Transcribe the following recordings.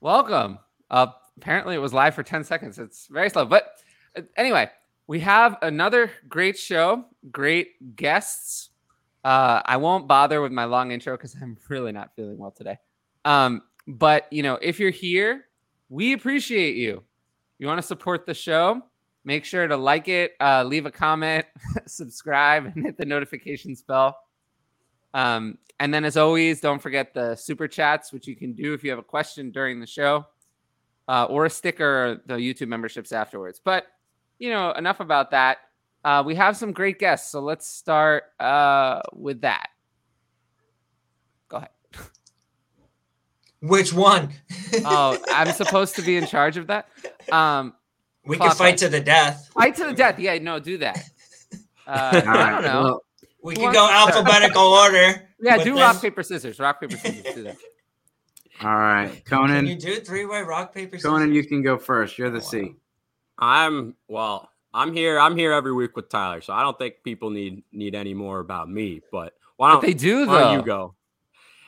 Welcome. Uh, apparently, it was live for 10 seconds. It's very slow. But uh, anyway, we have another great show, great guests. Uh, I won't bother with my long intro because I'm really not feeling well today. Um, but, you know, if you're here, we appreciate you. You want to support the show? Make sure to like it, uh, leave a comment, subscribe, and hit the notifications bell. Um, and then, as always, don't forget the super chats, which you can do if you have a question during the show, uh, or a sticker, or the YouTube memberships afterwards. But you know, enough about that. Uh, we have some great guests, so let's start uh, with that. Go ahead. Which one? oh, I'm supposed to be in charge of that. Um, we can fight to the death. Fight to the death. Yeah, no, do that. Uh, I don't know. Well, we can go alphabetical order. Yeah, do this. rock paper scissors. Rock paper scissors. Do that. All right, Conan. Can you do three way rock paper scissors? Conan, you can go first. You're the oh, C. I'm well. I'm here. I'm here every week with Tyler, so I don't think people need need any more about me. But why don't but they do? Why though? you go?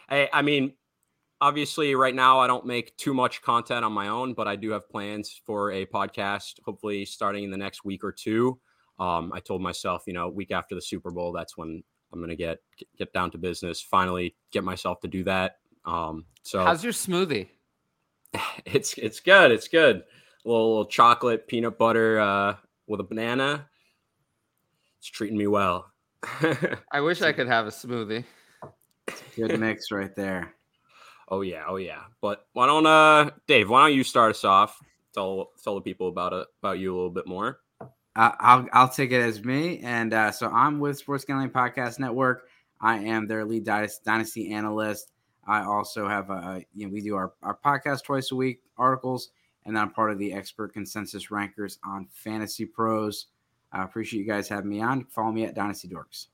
Hey, I mean, obviously, right now I don't make too much content on my own, but I do have plans for a podcast. Hopefully, starting in the next week or two. Um, I told myself, you know, week after the Super Bowl, that's when I'm gonna get get down to business. Finally, get myself to do that. Um, so how's your smoothie? It's it's good. It's good. A little, little chocolate peanut butter uh, with a banana. It's treating me well. I wish I could have a smoothie. Good mix right there. Oh yeah, oh yeah. But why don't uh Dave? Why don't you start us off? Tell tell the people about it about you a little bit more. Uh, I'll I'll take it as me, and uh, so I'm with Sports Gambling Podcast Network. I am their lead dynasty analyst. I also have a you know we do our, our podcast twice a week, articles, and I'm part of the expert consensus rankers on Fantasy Pros. I appreciate you guys having me on. Follow me at Dynasty Dorks.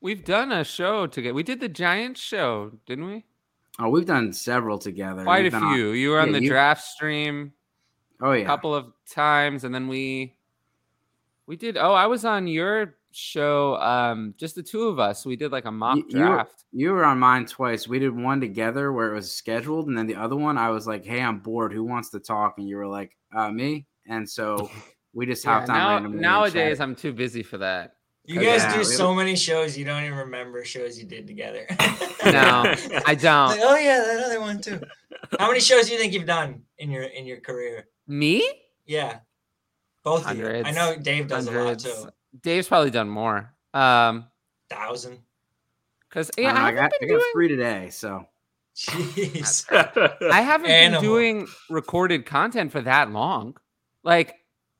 We've done a show together. We did the Giants show, didn't we? Oh, we've done several together. Quite we've a few. On, you were on yeah, the you, draft stream. Oh yeah, a couple of times, and then we we did. Oh, I was on your show. Um, just the two of us. We did like a mock you, draft. You, you were on mine twice. We did one together where it was scheduled, and then the other one, I was like, "Hey, I'm bored. Who wants to talk?" And you were like, uh, "Me." And so we just hopped yeah, now, on. Nowadays, I'm too busy for that. You guys yeah, do so many shows, you don't even remember shows you did together. no, I don't. Like, oh yeah, that other one too. How many shows do you think you've done in your in your career? Me? Yeah, both hundreds. Of you. I know Dave does hundreds. a lot too. Dave's probably done more. Um, thousand. Because yeah, I, I, got, I got three today, so. Jeez. I haven't Animal. been doing recorded content for that long. Like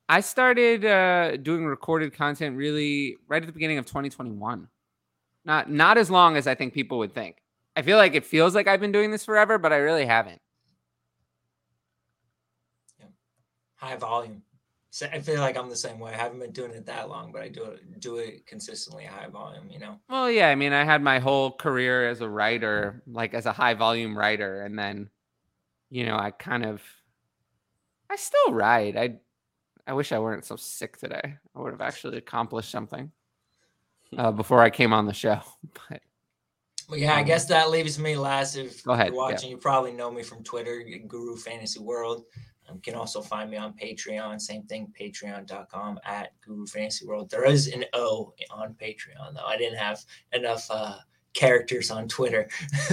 I started uh, doing recorded content really right at the beginning of 2021. Not not as long as I think people would think. I feel like it feels like I've been doing this forever, but I really haven't. Yeah. High volume. So I feel like I'm the same way. I haven't been doing it that long, but I do it do it consistently, high volume. You know. Well, yeah. I mean, I had my whole career as a writer, like as a high volume writer, and then, you know, I kind of, I still write. I I wish I weren't so sick today. I would have actually accomplished something uh, before I came on the show. But well, yeah, I um, guess that leaves me last. If Go ahead, you're watching, yeah. you probably know me from Twitter, Guru Fantasy World. You can also find me on Patreon. Same thing, patreon.com at Guru Fantasy World. There is an O on Patreon, though. I didn't have enough uh, characters on Twitter.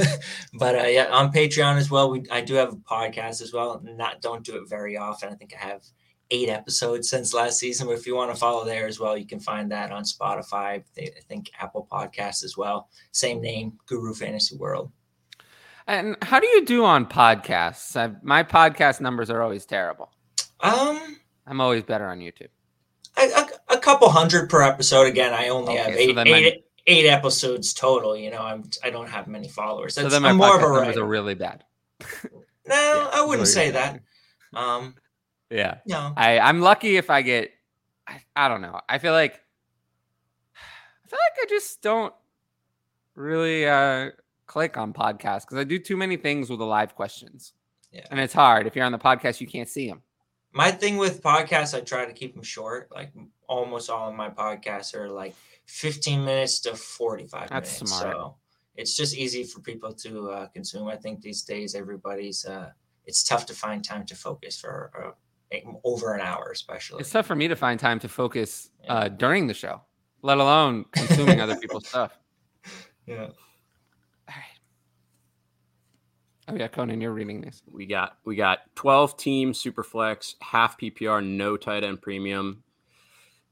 but uh, yeah, on Patreon as well. We I do have a podcast as well. Not don't do it very often. I think I have eight episodes since last season. But if you want to follow there as well, you can find that on Spotify. I think Apple Podcasts as well. Same name, Guru Fantasy World. And how do you do on podcasts? I, my podcast numbers are always terrible. Um, I'm always better on YouTube. A, a, a couple hundred per episode. Again, I only okay, have eight, so eight, my, eight episodes total. You know, I'm I don't have many followers. That's, so then my I'm podcast more of a numbers are really bad. no, yeah, I wouldn't say bad. that. Um, yeah. No. I I'm lucky if I get. I, I don't know. I feel like. I feel like I just don't really uh click on podcast because I do too many things with the live questions. Yeah. And it's hard. If you're on the podcast, you can't see them. My thing with podcasts, I try to keep them short. Like almost all of my podcasts are like 15 minutes to 45 That's minutes. Smart. So it's just easy for people to uh, consume. I think these days everybody's uh, it's tough to find time to focus for uh, over an hour, especially. It's tough for me to find time to focus uh, during the show, let alone consuming other people's stuff. Yeah. Oh yeah, Conan, you're reading this. We got we got 12 team super flex, half PPR, no tight end premium.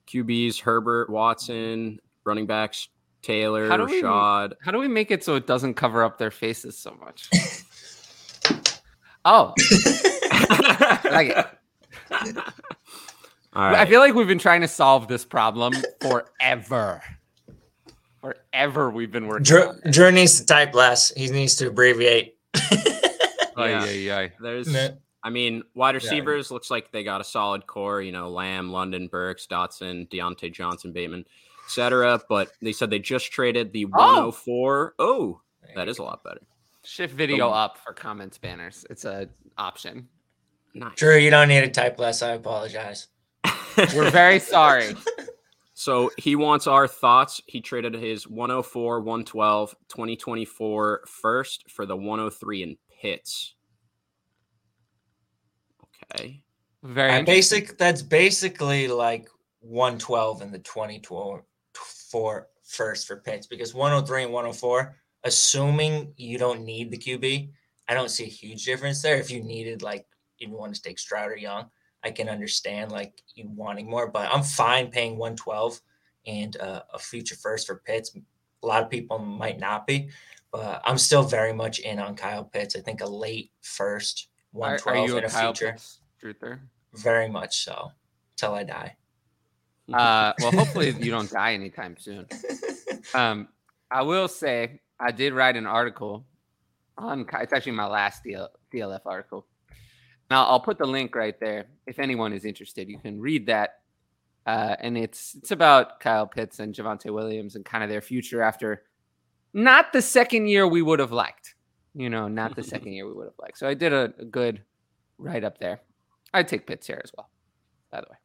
QBs Herbert, Watson, running backs Taylor, How do we- Rachaad. How do we make it so it doesn't cover up their faces so much? oh, I like it. All I feel like we've been trying to solve this problem forever. Forever we've been working. Drew, on. Drew needs to type less. He needs to abbreviate. Ay, Yeah. ay, ay. There's Nah. I mean, wide receivers looks like they got a solid core, you know, Lamb, London, Burks, Dotson, Diontae Johnson, Bateman, etc. But they said they just traded the 104. Oh, oh, oh that is a lot better. Shift video up for comments banners. It's a option. Nice. Drew, you don't need to type less. I apologize. We're very sorry. So he wants our thoughts. He traded his 104, 112, 2024 first for the 103 in Pitts. Okay. Very interesting. basic. That's basically like 112 in the 2024 first for Pitts because 103 and 104, assuming you don't need the QB, I don't see a huge difference there. If you needed like if you want to take Stroud or Young, I can understand like you wanting more, but I'm fine paying 112 and uh, a future first for Pitts. A lot of people might not be, but I'm still very much in on Kyle Pitts. I think a late first Are, are 112 you in a a Kyle future. Pitts truther? Very much so. Till I die. Uh, well, hopefully you don't die anytime soon. Um, I will say I did write an article on. It's actually my last DL, DLF article. Now I'll put the link right there. If anyone is interested, you can read that. Uh, and it's it's about Kyle Pitts and Javonte Williams and kind of their future after not the second year we would have liked. You know, not the second year we would have liked. So I did a, a good write up there. I'd take Pitts here as well. By the way.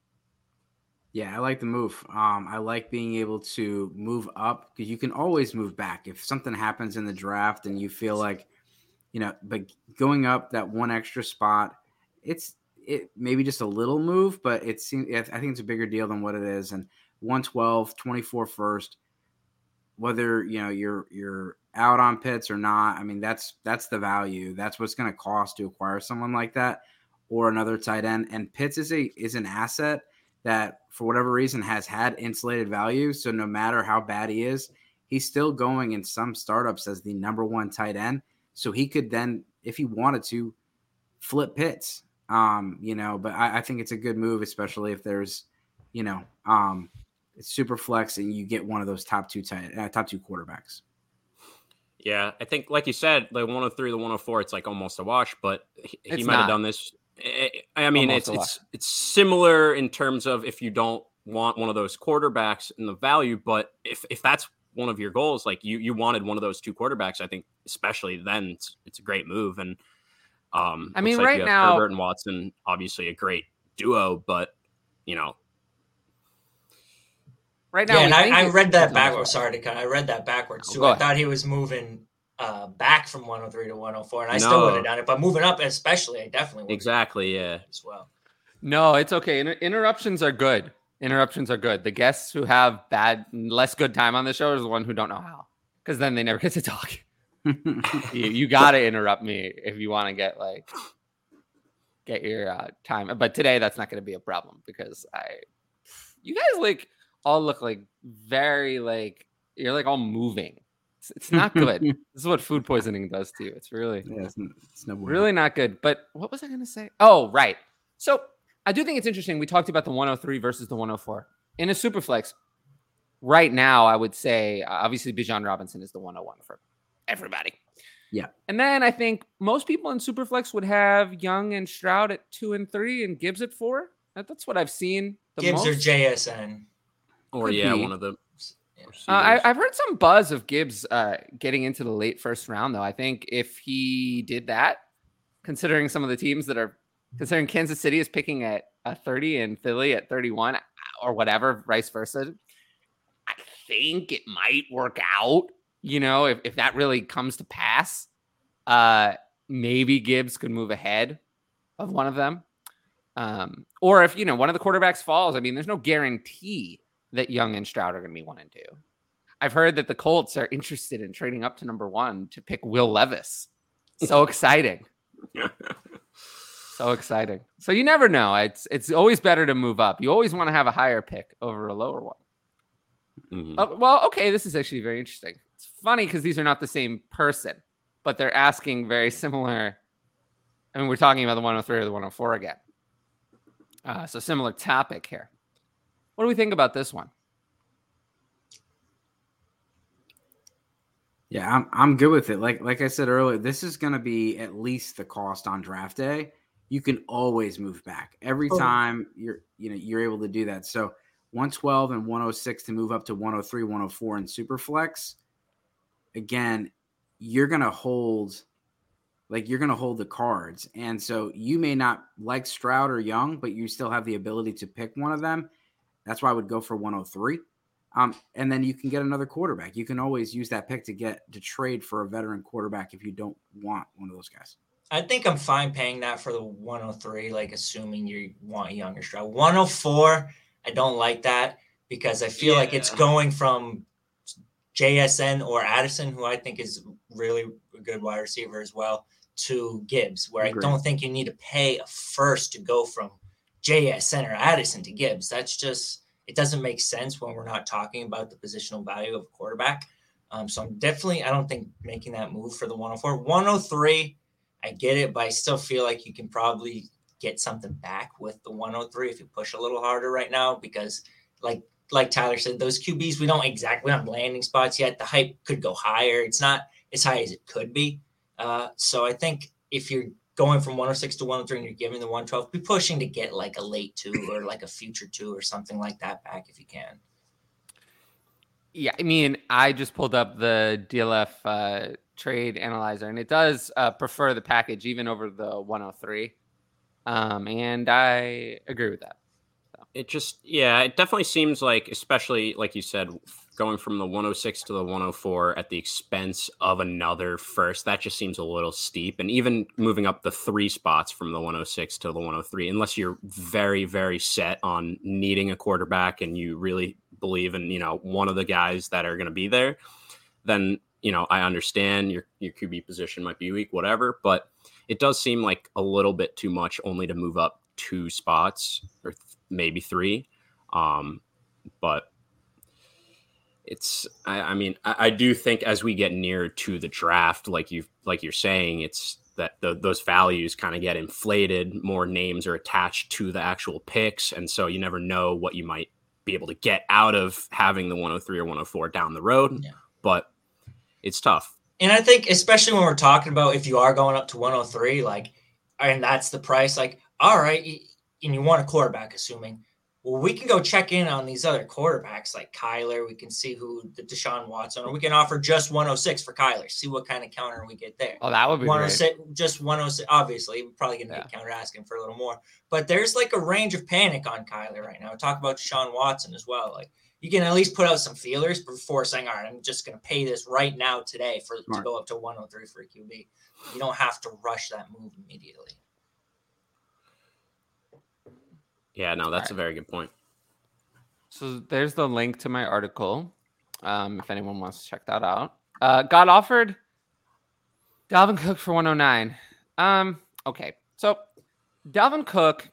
Yeah, I like the move. Um, I like being able to move up because you can always move back if something happens in the draft and you feel like, you know, but going up that one extra spot, it's it maybe just a little move, but it seems I think it's a bigger deal than what it is. And 112, 24 first, whether you know you're you're out on Pitts or not, I mean that's that's the value. That's what's going to cost to acquire someone like that or another tight end. And Pitts is a is an asset that for whatever reason has had insulated value. So no matter how bad he is, he's still going in some startups as the number one tight end. So he could then, if he wanted to, flip Pitts. Um, you know, but I, I think it's a good move, especially if there's, you know, um, it's super flex and you get one of those top two tight uh, top two quarterbacks. Yeah, I think, like you said, the 103, the 104, it's like almost a wash, but he, he might have done this. I- I mean, Almost it's it's it's similar in terms of if you don't want one of those quarterbacks in the value, but if if that's one of your goals, like you you wanted one of those two quarterbacks, I think especially then it's, it's a great move. And um, I mean, like right you have now- Herbert and Watson, obviously a great duo, but you know, Right now, yeah, and I, I read that backwards. Sorry to cut. I read that backwards Oh, too. go I thought he was moving uh, back from 103 to 104, and I still would have done it. But moving up, especially, I definitely would exactly, yeah. as well. No, it's okay. Inter- interruptions are good. Interruptions are good. The guests who have bad, less good time on the show is the one who don't know how, because then they never get to talk. You, you got to interrupt me if you want to get like get your uh, time. But today that's not going to be a problem because I, you guys like all look like very like you're like all moving. It's, it's not good. this is what food poisoning does to you. It's really yeah, it's, it's no really not good. But what was I going to say? Oh, right. So I do think it's interesting. We talked about the 103 versus the 104 in a superflex. Right now, I would say uh, obviously Bijan Robinson is the 101 for everybody. Yeah. And then I think most people in Superflex would have Young and Stroud at two and three and Gibbs at four. That- That's what I've seen. The Gibbs or. JSN. Or Could yeah, be. one of the. Uh, I, I've heard some buzz of Gibbs uh, getting into the late first round, though. I think if he did that, considering some of the teams that are considering Kansas City is picking at a 30 and Philly at 31 or whatever, vice versa, I think it might work out. You know, if, if that really comes to pass, uh, maybe Gibbs could move ahead of one of them. Um, or if you know one of the quarterbacks falls, I mean, there's no guarantee that Young and Stroud are going to be one and two. I've heard that the Colts are interested in trading up to number one to pick Will Levis. So exciting. so exciting. So you never know. It's it's always better to move up. You always want to have a higher pick over a lower one. Mhm. Uh, well, okay, this is actually very interesting. It's funny because these are not the same person, but they're asking very similar. I mean, we're talking about the 103 or the 104 again. Uh, so similar topic here. What do we think about this one? Yeah, I'm I'm good with it. Like like I said earlier, this is going to be at least the cost on draft day. You can always move back every Oh. time you're you know you're able to do that. So 112 and 106 to move up to 103, 104 in Superflex. Again, you're going to hold like you're going to hold the cards. And so you may not like Stroud or Young, but you still have the ability to pick one of them. That's why I would go for 103. Um, and then you can get another quarterback. You can always use that pick to get to trade for a veteran quarterback if you don't want one of those guys. I think I'm fine paying that for the 103, like assuming you want a younger Stroud. 104, I don't like that because I feel like it's going from JSN or Addison, who I think is really a good wide receiver as well, to Gibbs, where Agreed. I don't think you need to pay a first to go from JSN or Addison to Gibbs. That's just it doesn't make sense when we're not talking about the positional value of a quarterback. Um, so I'm definitely I don't think making that move for the 104. 103, I get it, but I still feel like you can probably get something back with the 103 if you push a little harder right now because like like Tyler said, those QBs we don't exactly have landing spots yet. The hype could go higher. It's not as high as it could be. Uh, so I think if you're going from 106 to 103 and you're giving the 112, be pushing to get like a late two or like a future two or something like that back if you can. Yeah, I mean, I just pulled up the DLF uh, trade analyzer, and it does uh, prefer the package even over the 103. Um, and I agree with that. It just, yeah, it definitely seems like, especially like you said, going from the 106 to the 104 at the expense of another first, that just seems a little steep. And even moving up the three spots from the 106 to the 103, unless you're very, very set on needing a quarterback and you really believe in, you know, one of the guys that are going to be there, then, you know, I understand your, your QB position might be weak, whatever. But it does seem like a little bit too much only to move up two spots or maybe three. Um, but it's I, I mean I, I do think as we get near to the draft, like you like you're saying, it's that the, those values kind of get inflated. More names are attached to the actual picks, and so you never know what you might be able to get out of having the 103 or 104 down the road. Yeah. But it's tough. And I think, especially when we're talking about if you are going up to 103, like, and that's the price, like, all right, and you want a quarterback, assuming, well, we can go check in on these other quarterbacks like Kyler. We can see who the Deshaun Watson, or we can offer just 106 for Kyler, see what kind of counter we get there. Oh, that would be great. 106, just 106. Obviously, we're probably going to get counter asking for a little more, but there's like a range of panic on Kyler right now. Talk about Deshaun Watson as well. Like, you can at least put out some feelers before saying, all right, I'm just going to pay this right now today for to go up to 103 for a QB. You don't have to rush that move immediately. Yeah, no, that's Alright. a very good point. So there's the link to my article. Um, if anyone wants to check that out. Uh, got offered Dalvin Cook for 109. Um, okay. So Dalvin Cook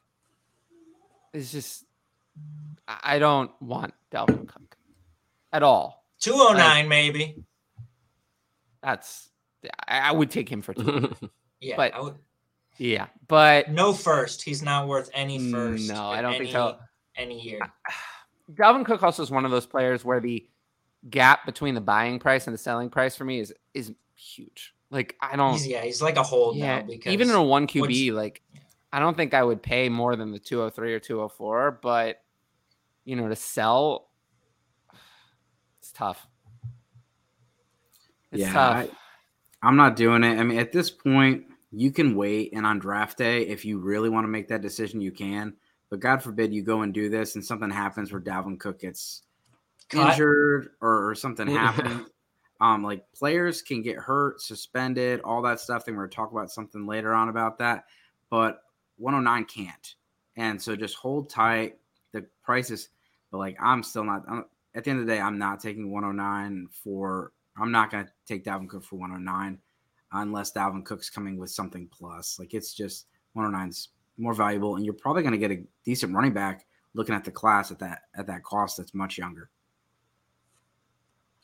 is just I I don't want Dalvin Cook at all. 209, maybe. That's I, I would take him for two. Yeah. But- I would, yeah, but no first. He's not worth any first. no, I don't any, think so. Any year. Dalvin Cook also is one of those players where the gap between the buying price and the selling price for me is is huge. Like I don't He's, yeah, he's like a hold yeah, now because even in a one what's- QB, like yeah. I don't think I would pay more than the 203 or 204, but you know, to sell it's tough. It's Yeah, tough. I- I'm not doing it. I mean, at this point, you can wait, and on draft day, if you really want to make that decision, you can. But God forbid you go and do this, and something happens where Dalvin Cook gets Cut. injured or, or something happens. Um, like players can get hurt, suspended, all that stuff. Then we're gonna talk about something later on about that. But 109 can't. And so just hold tight. The prices, but like I'm still not. I'm, at the end of the day, I'm not taking 109 for. I'm not gonna take Dalvin Cook for 109 unless Dalvin Cook's coming with something plus. Like it's just 109's more valuable, and you're probably gonna get a decent running back looking at the class at that at that cost that's much younger.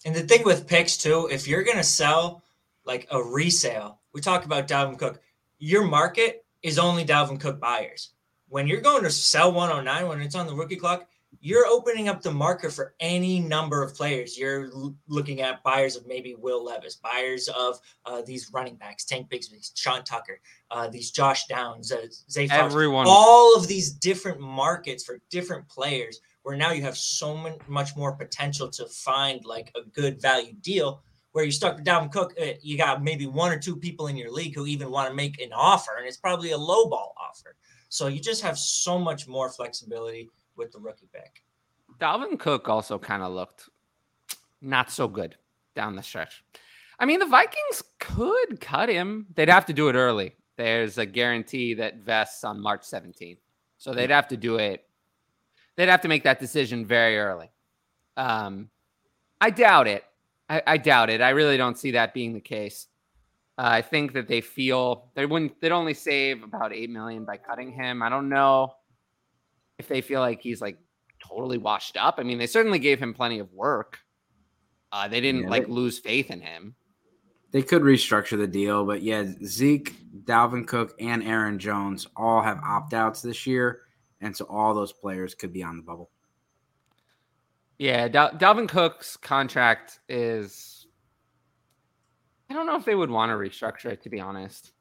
And the thing with picks too, if you're gonna sell like a resale, we talk about Dalvin Cook. Your market is only Dalvin Cook buyers. When you're going to sell 109 when it's on the rookie clock, you're opening up the market for any number of players. You're l- looking at buyers of maybe Will Levis, buyers of uh, these running backs, Tank Bigsby, Sean Tucker, uh, these Josh Downs, uh, Zay Flowers, Everyone. all of these different markets for different players where now you have so mon- much more potential to find like a good value deal where you stuck with Dalvin Cook, uh, you got maybe one or two people in your league who even want to make an offer, and it's probably a low ball offer. So you just have so much more flexibility with the rookie pick. Dalvin Cook also kind of looked not so good down the stretch. I mean, the Vikings could cut him. They'd have to do it early. There's a guarantee that vests on March 17th. So they'd have to do it. They'd have to make that decision very early. Um, I doubt it. I, I doubt it. I really don't see that being the case. Uh, I think that they feel they wouldn't. They'd only save about eight million by cutting him. I don't know if they feel like he's like totally washed up. I mean, they certainly gave him plenty of work. Uh, they didn't Yeah, like they- lose faith in him. They could restructure the deal, but yeah, Zeke, Dalvin Cook, and Aaron Jones all have opt outs this year. And so all those players could be on the bubble. Yeah, Dal- Dalvin Cook's contract is. I don't know if they would want to restructure it, to be honest.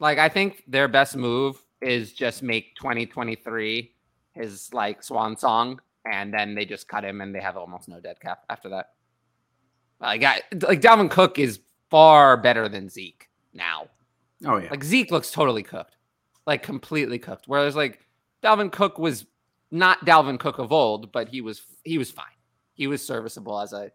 Like, I think their best move is just make 2023 his like swan song, and then they just cut him, and they have almost no dead cap after that. Like, I, like Dalvin Cook is far better than Zeke now. Oh, yeah. Like Zeke looks totally cooked, like completely cooked. Whereas like Dalvin Cook was not Dalvin Cook of old, but he was he was fine. He was serviceable as a.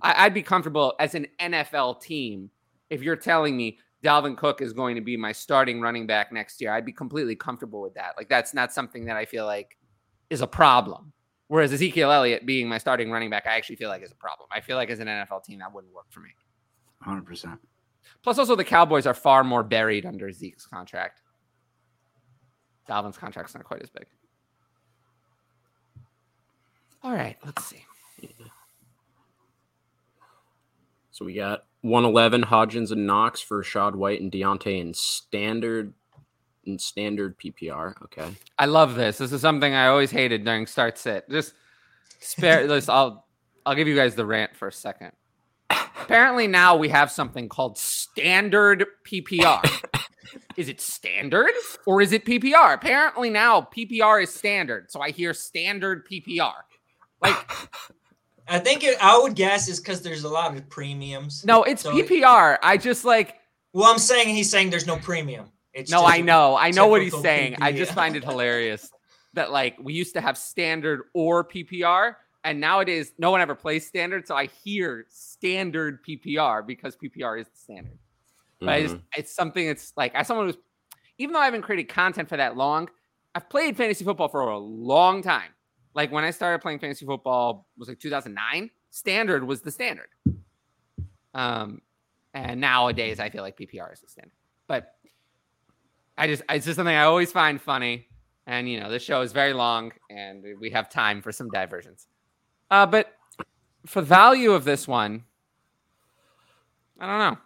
I, I'd be comfortable as an NFL team if you're telling me Dalvin Cook is going to be my starting running back next year. I'd be completely comfortable with that. Like that's not something that I feel like is a problem. Whereas Ezekiel Elliott being my starting running back, I actually feel like is a problem. I feel like as an NFL team that wouldn't work for me. 100%. Plus, also the Cowboys are far more buried under Zeke's contract. Dalvin's contract's not quite as big. All right, let's see. So we got 111 Hodgins and Knox for Shad White and Diontae in standard in standard PPR. Okay. I love this. This is something I always hated during start sit. Just spare this. I'll I'll give you guys the rant for a second. Apparently now we have something called standard PPR. is it standard or is it PPR? Apparently now PPR is standard. So I hear standard PPR. Like I think it, I would guess is because there's a lot of premiums. no, it's So- PPR. I just like Well, I'm saying he's saying there's no premium. It's no, just I a know. I know what he's typical saying. I just find it hilarious that like we used to have standard or PPR, and nowadays no one ever plays standard. So I hear standard PPR because PPR is the standard. But I just, Mhm. it's something that's like as someone who's even though I haven't created content for that long, I've played fantasy football for a long time. Like when I started playing fantasy football was like 2009. Standard was the standard. Um, and nowadays I feel like PPR is the standard. But I just it's just something I always find funny. And you know, this show is very long and we have time for some diversions. Uh, but for the value of this one, I don't know.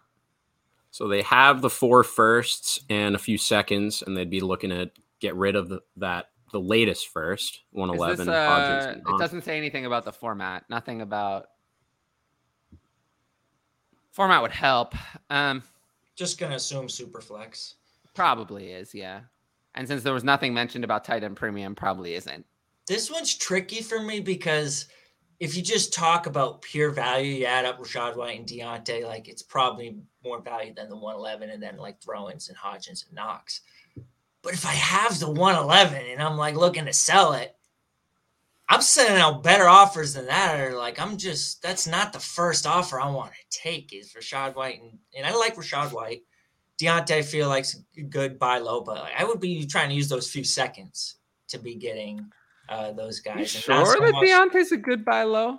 So they have the four firsts and a few seconds, and they'd be looking to get rid of the, that the latest first, 111. this, uh, it doesn't say anything about the format. Nothing about format would help. Um, Just gonna assume Superflex. Probably is, yeah. And since there was nothing mentioned about tight end premium, probably isn't. This one's tricky for me because if you just talk about pure value, you add up Rachaad White and Diontae, like it's probably more value than the 111 and then like throw-ins and Hodgins and Knox. But if I have the 111 and I'm like looking to sell it, I'm sending out better offers than that. Or like I'm just that's not the first offer I want to take is Rachaad White and, and I like Rachaad White. Diontae I feel like's good buy low, but like, I would be trying to use those few seconds to be getting uh, those guys. You and sure so that much- Diontae's a good buy low?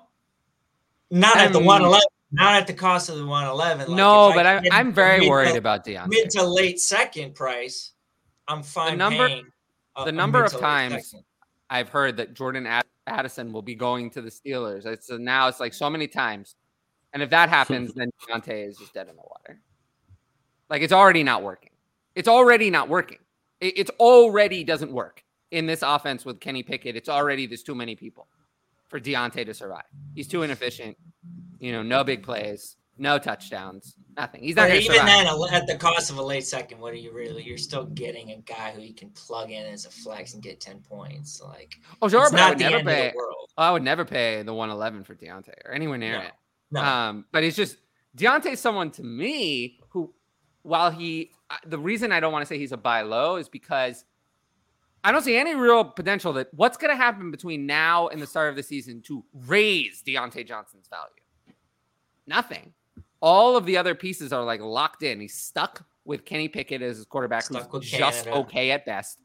not at the 111, not at the cost of the 111. Like, no, I but I'm I'm very worried to- about Diontae. mid to late second price. I'm fine. number- paying a- the number of times. I've heard that Jordan Addison will be going to the Steelers. It's now it's like so many times, and if that happens, then Diontae is just dead in the water. Like it's already not working. It's already not working. It, it's already doesn't work in this offense with Kenny Pickett. It's already there's too many people for Diontae to survive. He's too inefficient. You know, no big plays, no touchdowns, nothing. He's not Or going to even then, at the cost of a late second, what are you really? You're still getting a guy who you can plug in as a flex and get ten points. Like oh, sure, it's but I not would the never end pay. of the world. I would never pay the 111 for Diontae or anywhere near No. it. No, Um, but it's just Diontae's someone to me while he, the reason I don't want to say he's a buy low is because I don't see any real potential that what's going to happen between now and the start of the season to raise Diontae Johnson's value. Nothing. All of the other pieces are like locked in. He's stuck with Kenny Pickett as his quarterback, Stuck who's just Canada. okay at best.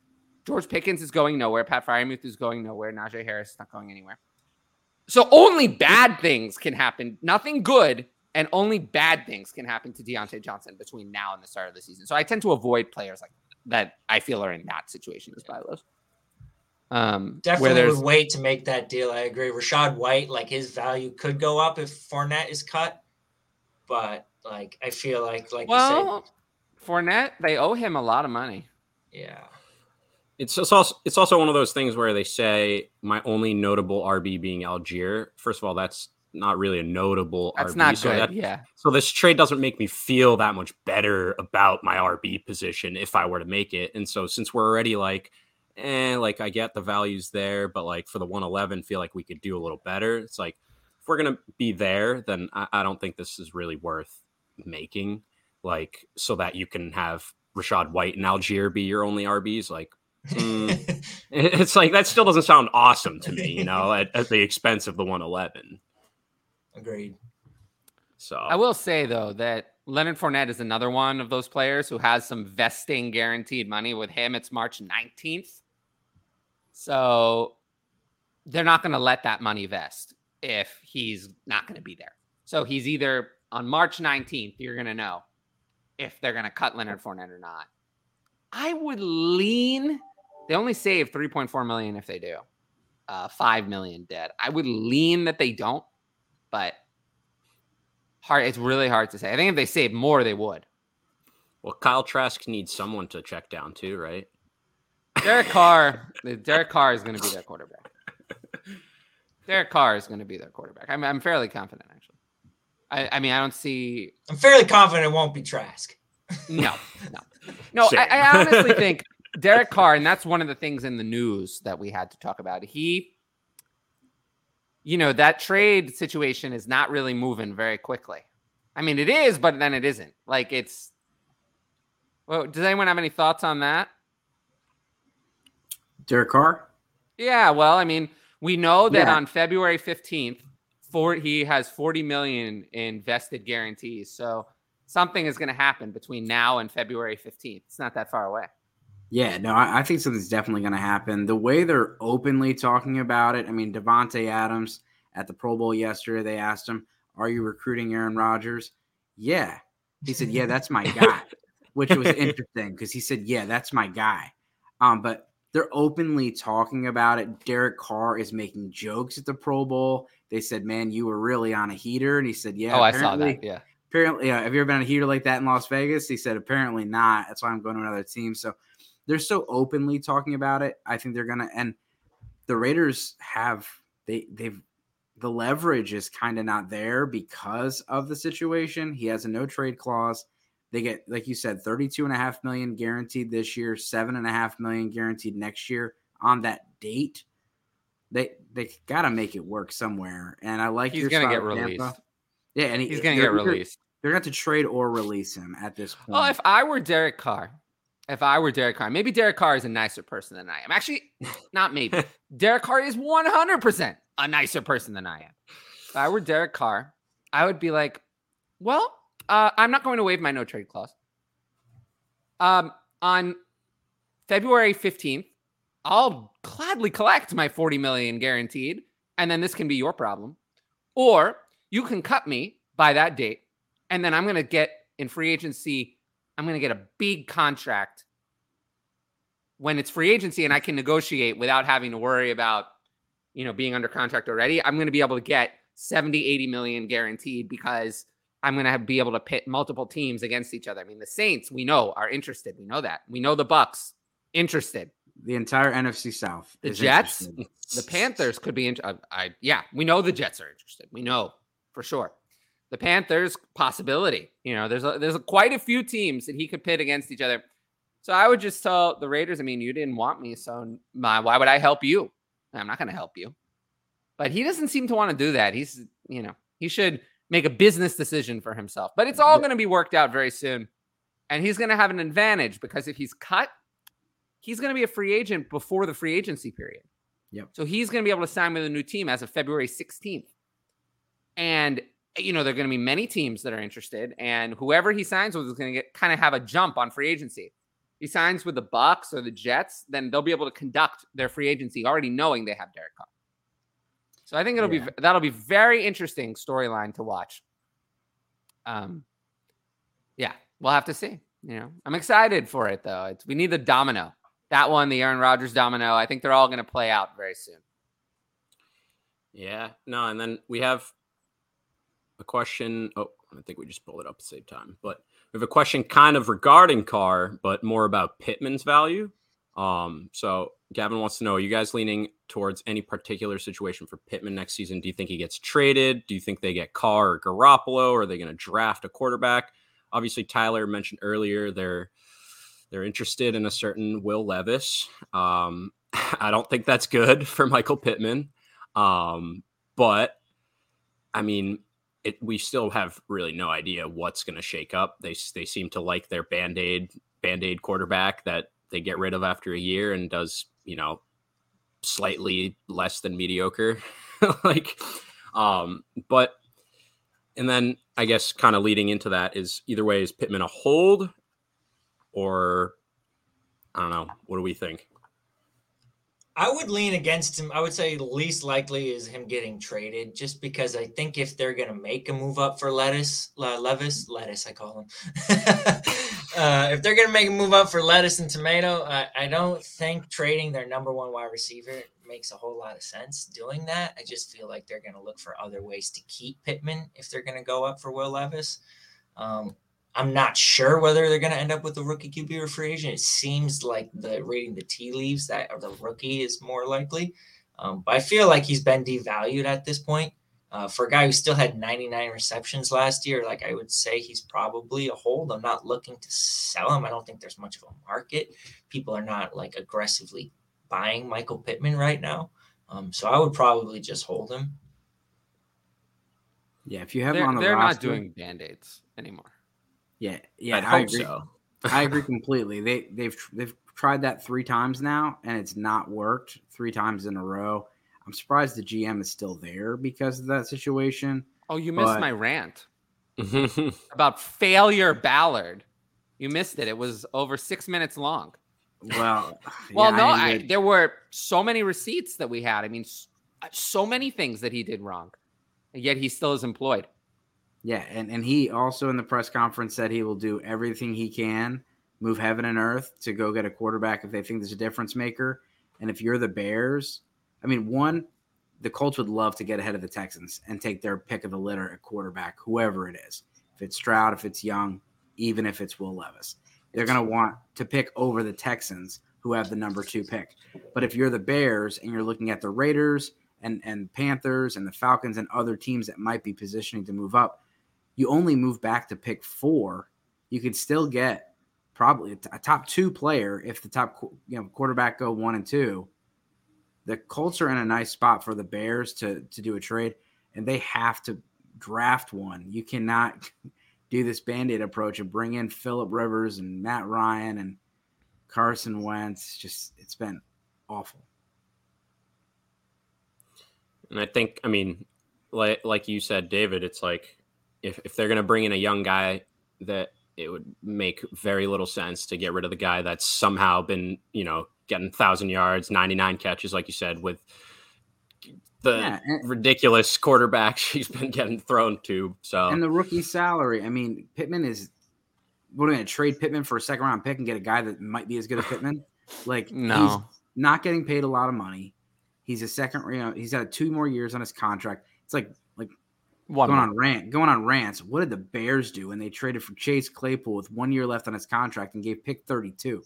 George Pickens is going nowhere. Pat Freiermuth is going nowhere. Najee Harris is not going anywhere. So only bad things can happen. Nothing good, and only bad things can happen to Diontae Johnson between now and the start of the season. So I tend to avoid players like that. I feel are in that situation as buy lows. Um, definitely would wait to make that deal. I agree. Rachaad White, like his value could go up if Fournette is cut, but like I feel like, like you well, Fournette they owe him a lot of money. yeah. It's just also it's also one of those things where they say my only notable RB being Allgeier. First of all, that's not really a notable That's RB. not so good. that- yeah, So this trade doesn't make me feel that much better about my RB position if I were to make it. And so since we're already like, eh, like I get the values there, but like for the 111, feel like we could do a little better. It's like if we're gonna be there, then I, I don't think this is really worth making. Like so that you can have Rachaad White and Allgeier be your only RBs. Like Mm. it's like that still doesn't sound awesome to me, you know, at, at the expense of the 111. Agreed. So I will say though that Leonard Fournette is another one of those players who has some vesting guaranteed money. With him, it's March 19th. So they're not going to let that money vest if he's not going to be there. So he's either on March 19th, you're going to know if they're going to cut Leonard Fournette or not. I would lean. They only save 3.4 million if they do. Uh, 5 million dead. I would lean that they don't, but hard. It's really hard to say. I think if they saved more, they would. well, Kyle Trask needs someone to check down too, right? Derek Carr, Derek Carr is going to be their quarterback. Derek Carr is going to be their quarterback. I'm, I'm fairly confident, actually. I, I mean, I don't see. I'm fairly confident it won't be Trask. No, no, no. I, I honestly think Derek Carr, and that's one of the things in the news that we had to talk about. He, you know, that trade situation is not really moving very quickly. I mean, it is, but then it isn't. Like it's. Well, does anyone have any thoughts on that? Derek Carr. Yeah, well, I mean, we know that Yeah. on February 15th, for he has 40 million in vested guarantees. So something is going to happen between now and February 15th. It's not that far away. Yeah, no, I, I think something's definitely going to happen. The way they're openly talking about it, I mean, Davante Adams at the Pro Bowl yesterday, they asked him, "Are you recruiting Aaron Rodgers?" Yeah, he said, "Yeah, that's my guy," which was interesting because he said, "Yeah, that's my guy." Um, but they're openly talking about it. Derek Carr is making jokes at the Pro Bowl. They said, "Man, you were really on a heater," and he said, "Yeah." oh, I saw that. Yeah. apparently, yeah. Have you ever been on a heater like that in Las Vegas? He said, apparently not. That's why I'm going to another team. So they're so openly talking about it. I think they're gonna and the Raiders have they they've the leverage is kind of not there because of the situation. He has a no trade clause. They get, like you said, 32 and a half million guaranteed this year, seven and a half million guaranteed next year on that date. They they gotta make it work somewhere. And I like He's to get Tampa. released. Yeah, and he- He's going to get released. They're to have to trade or release him at this oh, point. Well, if I were Derek Carr, if I were Derek Carr, maybe Derek Carr is a nicer person than I am. Actually, not maybe. Derek Carr is 100% a nicer person than I am. If I were Derek Carr, I would be like, well, uh, I'm not going to waive my no trade clause. Um, on February 15th, I'll gladly collect my 40 million guaranteed, and then this can be your problem. Or you can cut me by that date, and then I'm going to get in free agency I'm going to get a big contract when it's free agency and I can negotiate without having to worry about, you know, being under contract already. I'm going to be able to get 70, 80 million guaranteed because I'm going to be able to pit multiple teams against each other. I mean, the Saints, we know, are interested. We know that. We know the Bucks interested. The entire NFC South. The Jets, the Panthers could be. In, uh, I yeah, we know the Jets are interested. We know for sure the Panthers possibility. You know, there's a, there's a, quite a few teams that he could pit against each other. So I would just tell the Raiders, I mean, you didn't want me, so my, why would I help you? I'm not going to help you. But he doesn't seem to want to do that. He's, you know, he should make a business decision for himself. But it's all going to be worked out very soon. And he's going to have an advantage because if he's cut, he's going to be a free agent before the free agency period. Yep. So he's going to be able to sign with a new team as of February 16th. And you know, there are going to be many teams that are interested, and whoever he signs with is going to get kind of have a jump on free agency. He signs with the Bucks or the Jets, then they'll be able to conduct their free agency already knowing they have Derek Carr. So I think it'll yeah. be that'll be very interesting storyline to watch. Um, yeah, we'll have to see. You know, I'm excited for it though. It's we need the domino. That one, the Aaron Rodgers domino. I think they're all going to play out very soon. Yeah, no, and then we have a question. Oh, I think we just pulled it up at the same time. But we have a question kind of regarding Carr, but more about Pittman's value. Um, so Gavin wants to know: Are you guys leaning towards any particular situation for Pittman next season? Do you think he gets traded? Do you think they get Carr or Garoppolo? Or are they going to draft a quarterback? Obviously, Tyler mentioned earlier they're they're interested in a certain Will Levis. Um, I don't think that's good for Michael Pittman. Um, but I mean, it, we still have really no idea what's going to shake up. They they seem to like their band aid band aid quarterback that they get rid of after a year and does you know slightly less than mediocre, like. Um, but and then I guess kind of leading into that is either way is Pittman a hold or I don't know. What do we think? I would lean against him. I would say least likely is him getting traded, just because I think if they're going to make a move up for lettuce, uh, Levis, lettuce, I call him. uh, if they're going to make a move up for lettuce and tomato, I, I don't think trading their number one wide receiver makes a whole lot of sense. Doing that, I just feel like they're going to look for other ways to keep Pittman if they're going to go up for Will Levis. Um, I'm not sure whether they're going to end up with a rookie QB or free agent. It seems like the reading the tea leaves that or the rookie is more likely. Um, but I feel like he's been devalued at this point. Uh, for a guy who still had 99 receptions last year, like I would say he's probably a hold. I'm not looking to sell him. I don't think there's much of a market. People are not like aggressively buying Michael Pittman right now. Um, so I would probably just hold him. Yeah, if you have they're, him on the they're roster, not doing band aids anymore. Yeah, yeah, I, agree. So. I agree completely. They they've they've tried that three times now, and it's not worked three times in a row. I'm surprised the GM is still there because of that situation. Oh, you missed but... my rant about failure Ballard. You missed it. It was over six minutes long. Well, well, yeah, no, I I, there were so many receipts that we had. I mean, uh, so many things that he did wrong, and yet he still is employed. Yeah, and, and he also in the press conference said he will do everything he can, move heaven and earth to go get a quarterback if they think there's a difference maker. And if you're the Bears, I mean, one, the Colts would love to get ahead of the Texans and take their pick of the litter at quarterback, whoever it is. If it's Stroud, if it's Young, even if it's Will Levis. They're going to want to pick over the Texans, who have the number two pick. But if you're the Bears and you're looking at the Raiders and, and Panthers and the Falcons and other teams that might be positioning to move up, you only move back to pick four, you could still get probably a top two player if the top you know quarterback go one and two. The Colts are in a nice spot for the Bears to to do a trade, and they have to draft one. You cannot do this band-aid approach and bring in Philip Rivers and Matt Ryan and Carson Wentz. Just it's been awful. And I think, I mean, like like you said, David, it's like if if they're gonna bring in a young guy, that it would make very little sense to get rid of the guy that's somehow been, you know, getting thousand yards, ninety nine catches, like you said, with the Yeah, and- ridiculous quarterbacks she's been getting thrown to. So And the rookie salary. I mean, Pittman is. What are we going to trade Pittman for a second round pick and get a guy that might be as good as Pittman? Like, he's No. not getting paid a lot of money. He's a second, you know, he's got two more years on his contract. It's like One going more. on rant, going on rants. What did the Bears do when they traded for Chase Claypool with one year left on his contract and gave pick 32?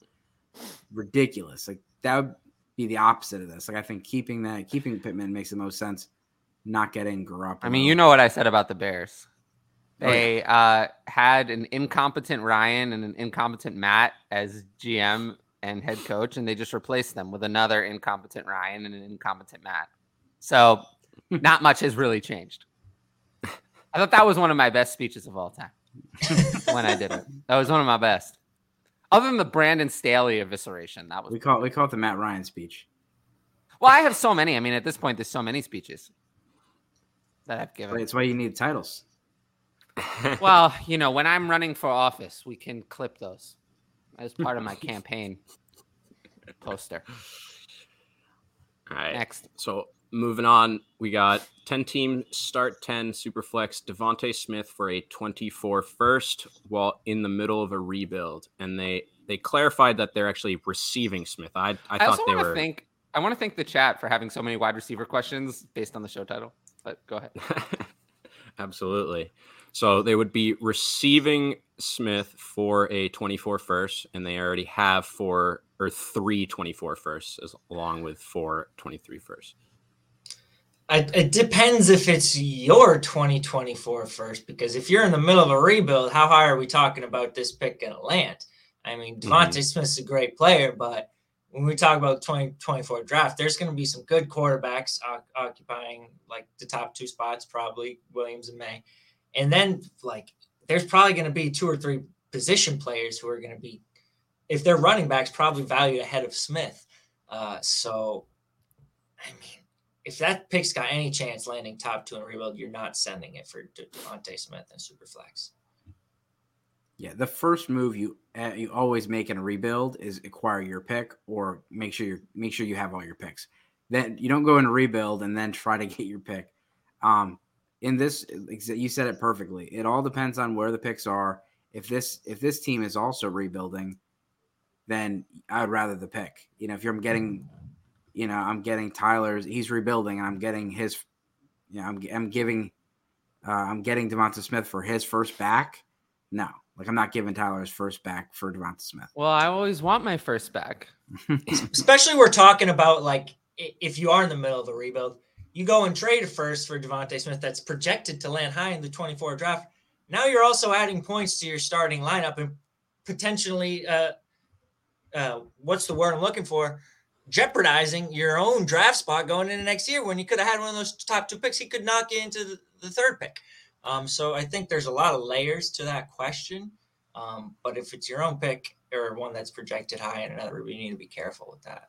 Ridiculous. Like that would be the opposite of this. Like I think keeping that keeping Pittman makes the most sense. Not getting Garoppolo. I mean, you know what I said about the Bears. Oh, yeah. They uh, had an incompetent Ryan and an incompetent Matt as GM and head coach, and they just replaced them with another incompetent Ryan and an incompetent Matt. So, not much has really changed. I thought that was one of my best speeches of all time when I did it. That was one of my best. Other than the Brandon Staley evisceration, that was we call we call it the Matt Ryan speech. well. I have so many. I mean, at this point, there's so many speeches that I've given. That's why you need titles. Well, you know, when I'm running for office, we can clip those as part of my campaign poster. all right. Next. So moving on, we got 10 team start 10 superflex DeVonta Smith for a 24 first while in the middle of a rebuild. And they they clarified that they're actually receiving Smith. I, I, I, thought also they want to were thank I want to thank the chat for having so many wide receiver questions based on the show title. But go ahead. Absolutely. So they would be receiving Smith for a 24 first, and they already have four or three 24 firsts as, along with four 23 firsts. I, it depends if it's your 2024 first, because if you're in the middle of a rebuild, how high are we talking about this pick going to land? I mean, DeVonta Smith's a great player, but when we talk about 2024 draft, there's going to be some good quarterbacks o- occupying like the top two spots, probably Williams and Maye. And then, like, there's probably going to be two or three position players who are going to be, if they're running backs, probably valued ahead of Smith. Uh, so, I mean, if that pick's got any chance landing top two in rebuild, you're not sending it for De- DeVonta Smith and Superflex. Yeah, the first move you uh, you always make in a rebuild is acquire your pick or make sure you make sure you have all your picks. Then you don't go in a rebuild and then try to get your pick. Um, in this, you said it perfectly. It all depends on where the picks are. If this if this team is also rebuilding, then I'd rather the pick. You know, if you're getting, you know, I'm getting Tyler's. He's rebuilding, and I'm getting his. You know, I'm I'm giving, uh, I'm getting Devonta Smith for his first back. No, like I'm not giving Tyler's first back for Devonta Smith. Well, I always want my first back. Especially we're talking about like if you are in the middle of a rebuild, you go and trade a first for DeVonta Smith that's projected to land high in the 24 draft. Now you're also adding points to your starting lineup and potentially, uh, uh, what's the word I'm looking for? Jeopardizing your own draft spot going into next year when you could have had one of those top two picks. He could knock you into the, the third pick. Um, so I think there's a lot of layers to that question. Um, but if it's your own pick or one that's projected high in another, we need to be careful with that.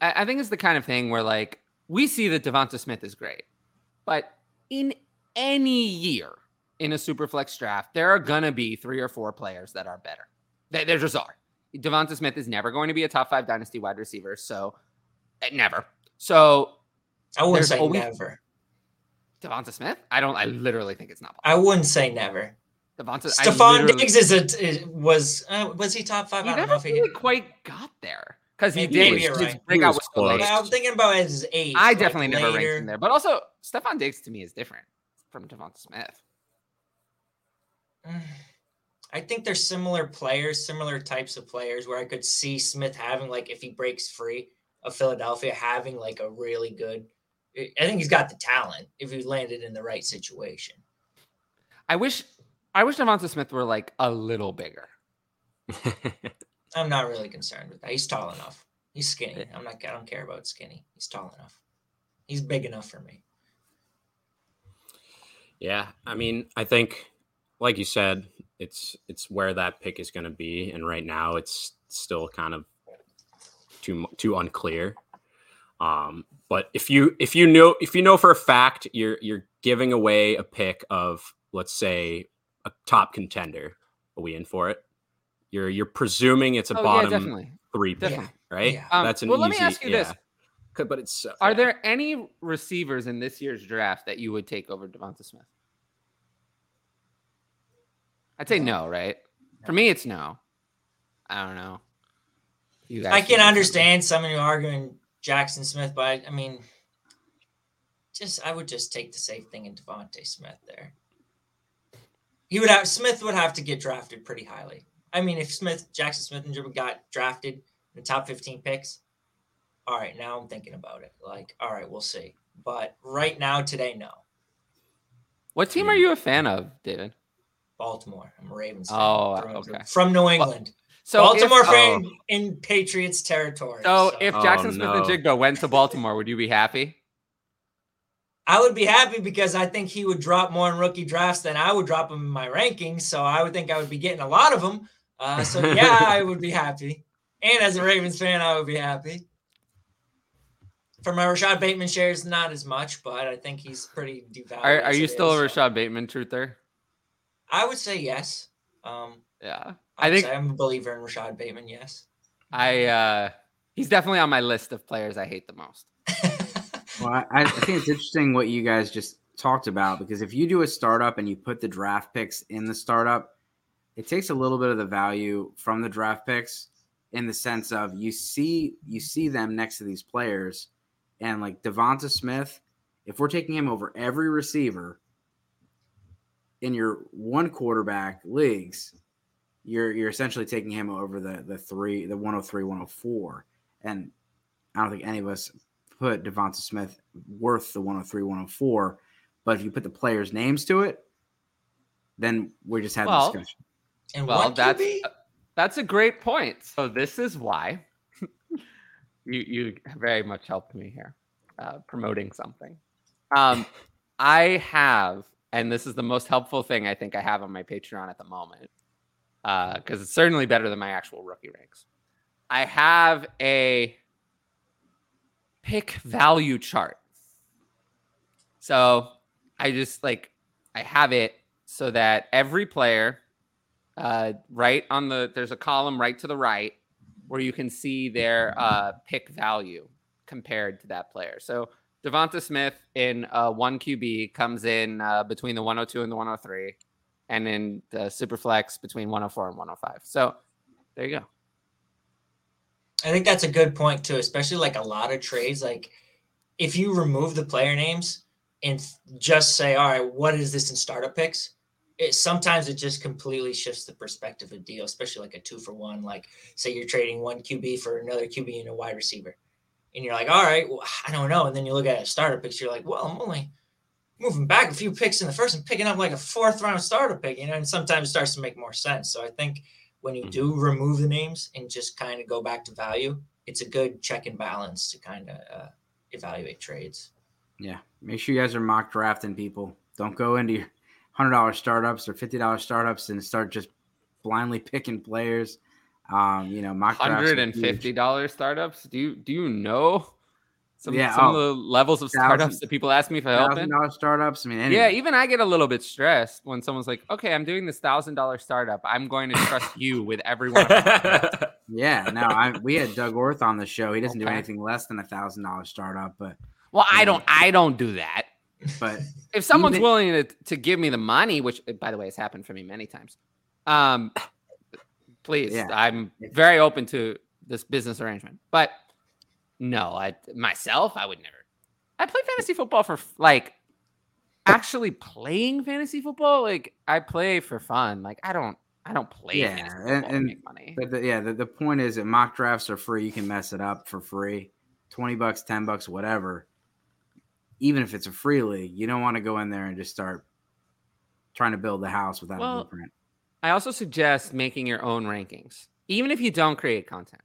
I, I think it's the kind of thing where like we see that Devonta Smith is great, but in any year in a super flex draft, there are gonna be three or four players that are better. There, there just are. Devonta Smith is never going to be a top five dynasty wide receiver, so eh, never. So I wouldn't There's say always- never. Devonta Smith, I don't. I literally think it's not. I wouldn't say never. Devonta. I Stefon literally- Diggs is a is, was uh, was he top five? He I don't know never if he really quite got there because he did. maybe you're his right. breakout was was late. close. I'm thinking about his age. I like, definitely never ranked him there, but also Stefon Diggs to me is different from Devonta Smith. I think they're similar players, similar types of players where I could see Smith having like if he breaks free of Philadelphia having like a really good I think he's got the talent if he landed in the right situation. I wish, I wish Devonta Smith were like a little bigger. I'm not really concerned with that. He's tall enough. He's skinny. I'm not I don't care about skinny. He's tall enough. He's big enough for me. Yeah, I mean, I think, like you said, it's it's where that pick is going to be, and right now, it's still kind of too too unclear. Um, but if you if you know if you know for a fact you're you're giving away a pick of let's say a top contender, are we in for it? You're you're presuming it's a Oh, yeah, bottom definitely. three pick, Definitely. right? Yeah. Um, That's an well, easy. let me ask you this. yeah. Could- But it's uh, Are there any receivers in this year's draft that you would take over Devonta Smith? I'd say no, right? For me, it's no. I don't know. You guys I can understand some of you arguing Jaxon Smith, but I, I mean, just I would just take the safe thing in DeVonta Smith there. He would have Smith would have to get drafted pretty highly. I mean, if Smith Jaxon Smith and got drafted in the top 15 picks, all right, now I'm thinking about it. Like, all right, we'll see. But right now, today, no. What team are you a fan of, David? Baltimore. I'm a Ravens fan. Oh, through okay. From New England. So Baltimore if, fan in Patriots territory. so so- if Oh, Jaxon Smith and no. Jigba went to Baltimore, would you be happy? I would be happy because I think he would drop more in rookie drafts than I would drop him in my rankings. So I would think I would be getting a lot of them. Uh, so yeah, I would be happy. And as a Ravens fan, I would be happy. For my Rashod Bateman shares, not as much, but I think he's pretty devalued. Are, are you it still a is, so Rashod Bateman truther? I would say yes. Um, Yeah. I, I think I'm a believer in Rashod Bateman. Yes. I uh he's definitely on my list of players I hate the most. Well, I, I think it's interesting what you guys just talked about because if you do a startup and you put the draft picks in the startup, it takes a little bit of the value from the draft picks in the sense of you see you see them next to these players, and like Devonta Smith, if we're taking him over every receiver in your one quarterback leagues, you're you're essentially taking him over the the three the 103 104 and I don't think any of us put Devonta Smith worth the 103, 104. But if you put the players' names to it, then we just had the Well, discussion. and Well, that's QB? that's a great point. So this is why you you very much helped me here, uh, promoting something. Um, I have, and this is the most helpful thing I think I have on my Patreon at the moment, because it's certainly better than my actual rookie ranks. I have a pick value chart. So I just like I have it so that every player uh, right on the there's a column right to the right where you can see their uh, pick value compared to that player. So Devonta Smith in uh, one QB comes in uh, between the 102 and the 103, and in the Superflex between 104 and 105. So there you go. I think that's a good point too, especially like a lot of trades. Like if you remove the player names and just say, all right, what is this in startup picks? It sometimes it just completely shifts the perspective of deal, especially like a two for one. Like say you're trading one QB for another QB and a wide receiver. And you're like, all right, well, I don't know. And then you look at a starter picks, you're like, well, I'm only moving back a few picks in the first and picking up like a fourth round starter pick, you know, and sometimes it starts to make more sense. So I think when you Mhm. do remove the names and just kind of go back to value, it's a good check and balance to kind of uh, evaluate trades. Yeah. Make sure you guys are mock drafting people. Don't go into your hundred dollar startups or fifty dollar startups and start just blindly picking players. Um, you know, mock Hundred and fifty dollars startups. Do you do you know some Yeah, some oh, of the levels of thousand- startups that people ask me for help thousand in? dollar startups. I mean, Yeah, even I get a little bit stressed when someone's like, "Okay, I'm doing this thousand dollar startup. I'm going to trust you with every one." Of my yeah. No, I we had Doug Orth on the show. He doesn't do anything less than a thousand dollar startup, but well, I don't. I don't do that. but If someone's Even- willing to, to give me the money, which by the way has happened for me many times, um, please, Yeah. I'm very open to this business arrangement. But no, I myself, I would never. I play fantasy football for like actually playing fantasy football. Like I play for fun. Like I don't. I don't play Yeah, and- and- make money. But the, yeah, the, the point is that mock drafts are free. You can mess it up for free. 20 bucks, 10 bucks, whatever. Even if it's a free league, you don't want to go in there and just start trying to build the house without Well, a blueprint. I also suggest making your own rankings, even if you don't create content.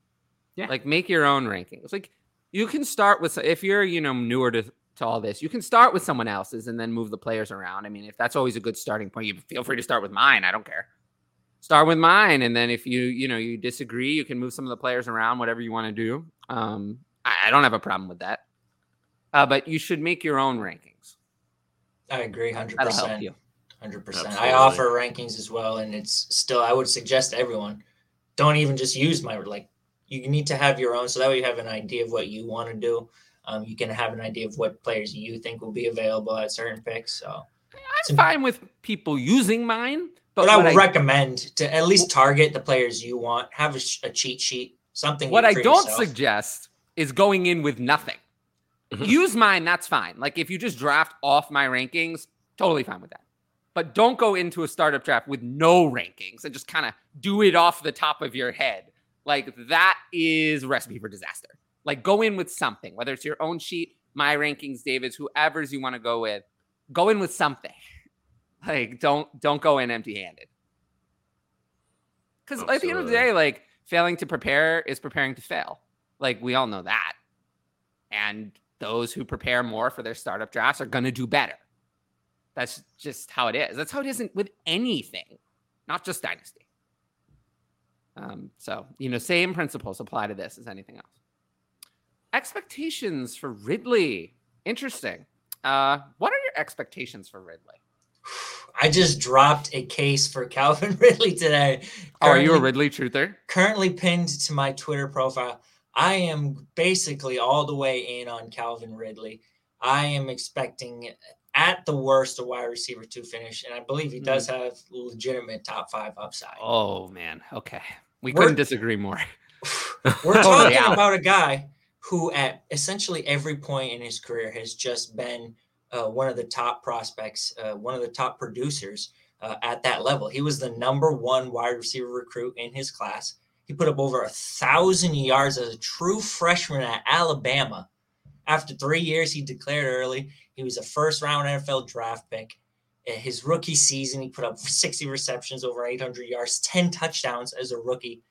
Yeah. Like make your own rankings. Like you can start with if you're you know newer to, to all this, you can start with someone else's and then move the players around. I mean, if that's always a good starting point, you feel free to start with mine. I don't care. start with mine, and then if you you know you disagree, you can move some of the players around, whatever you want to do. Um, I, I don't have a problem with that. Uh, but you should make your own rankings. I agree, hundred percent. You. Hundred percent. I offer rankings as well, and it's still. I would suggest to everyone, don't even just use my like. You need to have your own, so that way you have an idea of what you want to do. Um, you can have an idea of what players you think will be available at certain picks. So, I'm fine with people using mine, but, but, I what would recommend to at least target the players you want. Have a, a cheat sheet, something. what I don't yourself. suggest is going in with nothing. Mhm. Use mine, that's fine. Like if you just draft off my rankings, totally fine with that. But don't go into a startup draft with no rankings and just kind of do it off the top of your head. Like that is a recipe for disaster. Like go in with something, whether it's your own sheet, my rankings, David's, whoever's you want to go with. Go in with something. Like don't don't go in empty-handed. Because at the end of the day, like failing to prepare is preparing to fail. Like we all know that. And those who prepare more for their startup drafts are going to do better. That's just how it is. That's how it isn't with anything, not just dynasty. Um, so, you know, same principles apply to this as anything else. Expectations for Ridley. Interesting. Uh, what are your expectations for Ridley? I just dropped a case for Calvin Ridley today. Oh, are you a Ridley truther? currently pinned to my Twitter profile. I am basically all the way in on Calvin Ridley. I am expecting at the worst a wide receiver to finish, and I believe he does have legitimate top five upside. Oh man. Okay. We We're- couldn't disagree more. We're talking out. about a guy who, at essentially every point in his career, has just been uh, one of the top prospects, uh, one of the top producers uh, at that level. He was the number one wide receiver recruit in his class. He put up over a thousand yards as a true freshman at Alabama. After three years, he declared early. He was a first round NFL draft pick. Uh, His rookie season, he put up 60 receptions, over 800 yards, 10 touchdowns as a rookie.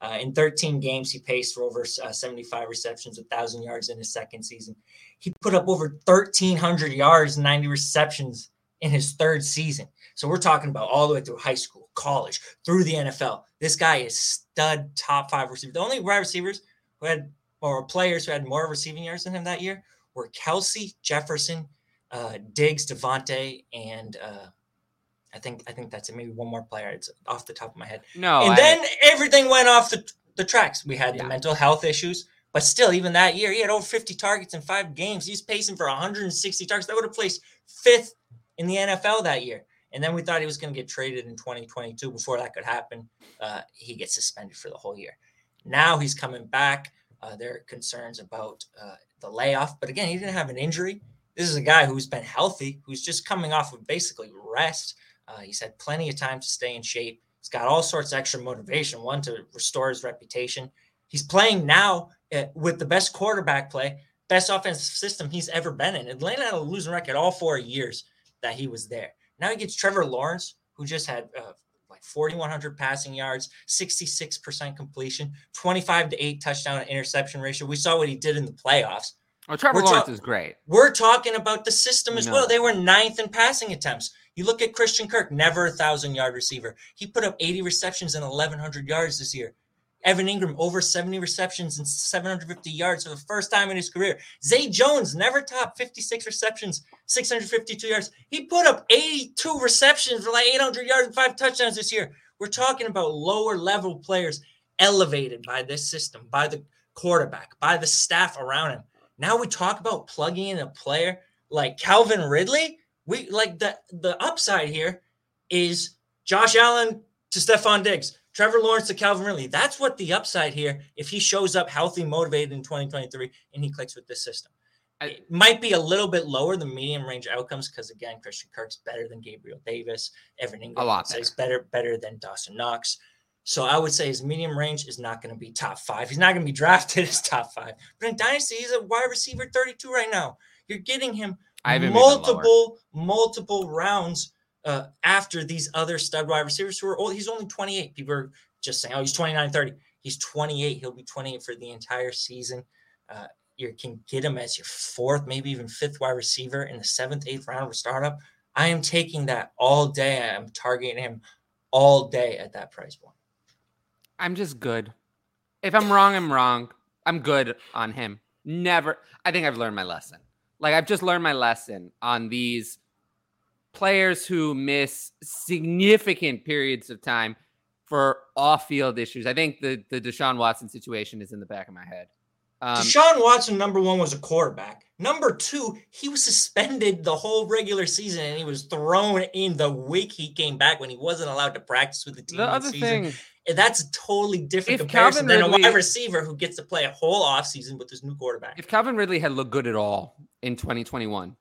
Uh, in 13 games, he paced for over uh, 75 receptions, 1,000 yards in his second season. He put up over 1,300 yards, 90 receptions in his third season. So we're talking about all the way through high school, college, through the NFL. This guy is stud top five receiver. The only wide receivers who had, or players who had more receiving yards than him that year were Kelce, Jefferson, uh, Diggs, Davante, and uh, I think I think that's it. Maybe one more player. It's off the top of my head No. and I- then everything went off the, the tracks. We had Yeah. the mental health issues, but still, even that year, he had over 50 targets in five games. He's pacing for 160 targets. That would have placed fifth in the NFL that year. And then we thought he was going to get traded in 2022. Before that could happen, uh, he gets suspended for the whole year. Now he's coming back. Uh, there are concerns about uh, the layoff, but again, he didn't have an injury. This is a guy who's been healthy, who's just coming off of basically rest. Uh, he's had plenty of time to stay in shape. He's got all sorts of extra motivation. One to restore his reputation. He's playing now uh, with the best quarterback play, best offensive system he's ever been in. Atlanta had a losing record all four years that he was there. Now he gets Trevor Lawrence, who just had uh, 4,100 passing yards, 66% completion, 25 to 8 touchdown to interception ratio. We saw what he did in the playoffs. oh, Trevor we're Lawrence talk- is great. We're talking about the system as No. well. They were ninth in passing attempts. You look at Christian Kirk, never a thousand yard receiver. He put up 80 receptions and 1,100 yards this year. Evan Engram, over 70 receptions and 750 yards for the first time in his career. Zay Jones, never topped 56 receptions, 652 yards. He put up 82 receptions for like 800 yards and five touchdowns this year. We're talking about lower level players elevated by this system, by the quarterback, by the staff around him. Now we talk about plugging in a player like Calvin Ridley. We like the the upside here is Josh Allen to Stefon Diggs, Trevor Lawrence to Calvin Ridley. That's what the upside here. If he shows up healthy, motivated in 2023, and he clicks with this system, it might be a little bit lower than medium range outcomes because again, Christian Kirk's better than Gabriel Davis. Evan Engram lot says better, better than Dawson Knox. So I would say his medium range is not going to be top five. He's not going to be drafted as top five. But in Dynasty, he's a wide receiver 32 right now. You're getting him I have him even lower. multiple, multiple rounds uh, after these other stud wide receivers who are old. He's only 28. People are just saying, oh, he's 29, 30. He's 28. He'll be 28 for the entire season. Uh, you can get him as your fourth, maybe even fifth wide receiver in the seventh, eighth round of a startup. I am taking that all day. I'm targeting him all day at that price point. I'm just good. If I'm wrong, I'm wrong. I'm good on him. Never. I think I've learned my lesson. Like I've just learned my lesson on these players who miss significant periods of time for off-field issues. I think the the Deshaun Watson situation is in the back of my head. Um, Deshaun Watson, number one, was a quarterback. Number two, he was suspended the whole regular season, and he was thrown in the week he came back when he wasn't allowed to practice with the team. The other season. thing, and that's a totally different comparison Calvin than Ridley, a wide receiver who gets to play a whole offseason with his new quarterback. If Calvin Ridley had looked good at all in 2021,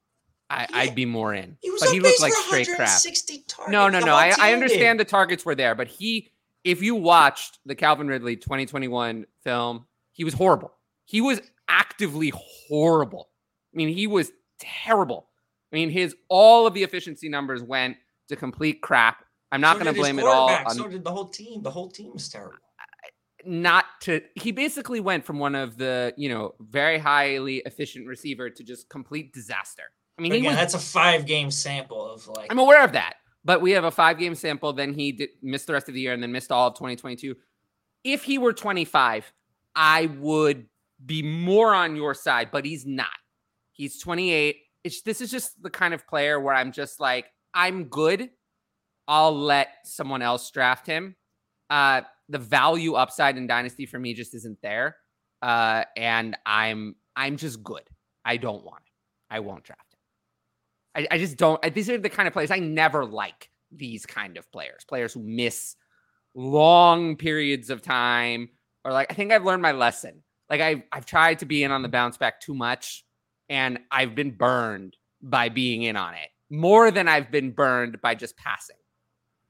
I, would be more in. He was but he looked like straight crap. targets. No, no, no. I, I understand the targets were there, but he, if you watched the Calvin Ridley 2021 film, he was horrible. He was actively horrible. I mean, he was terrible. I mean, his all of the efficiency numbers went to complete crap. I'm not So going to blame it all on So did the whole team. The whole team was terrible. not to he basically went from one of the you know very highly efficient receiver to just complete disaster i mean again, was that's a five game sample of like. i'm aware of that but we have a five game sample then he did, missed the rest of the year and then missed all of 2022 if he were 25 i would be more on your side but he's not. He's 28 it's this is just the kind of player where i'm just like i'm good. I'll let someone else draft him. Uh the value upside in dynasty for me just isn't there. Uh and i'm i'm just good. I don't want it i won't draft i, I just don't I, these are the kind of players i never like these kind of players players who miss long periods of time or like i think i've learned my lesson like i've, I've tried to be in on the bounce back too much and i've been burned by being in on it more than i've been burned by just passing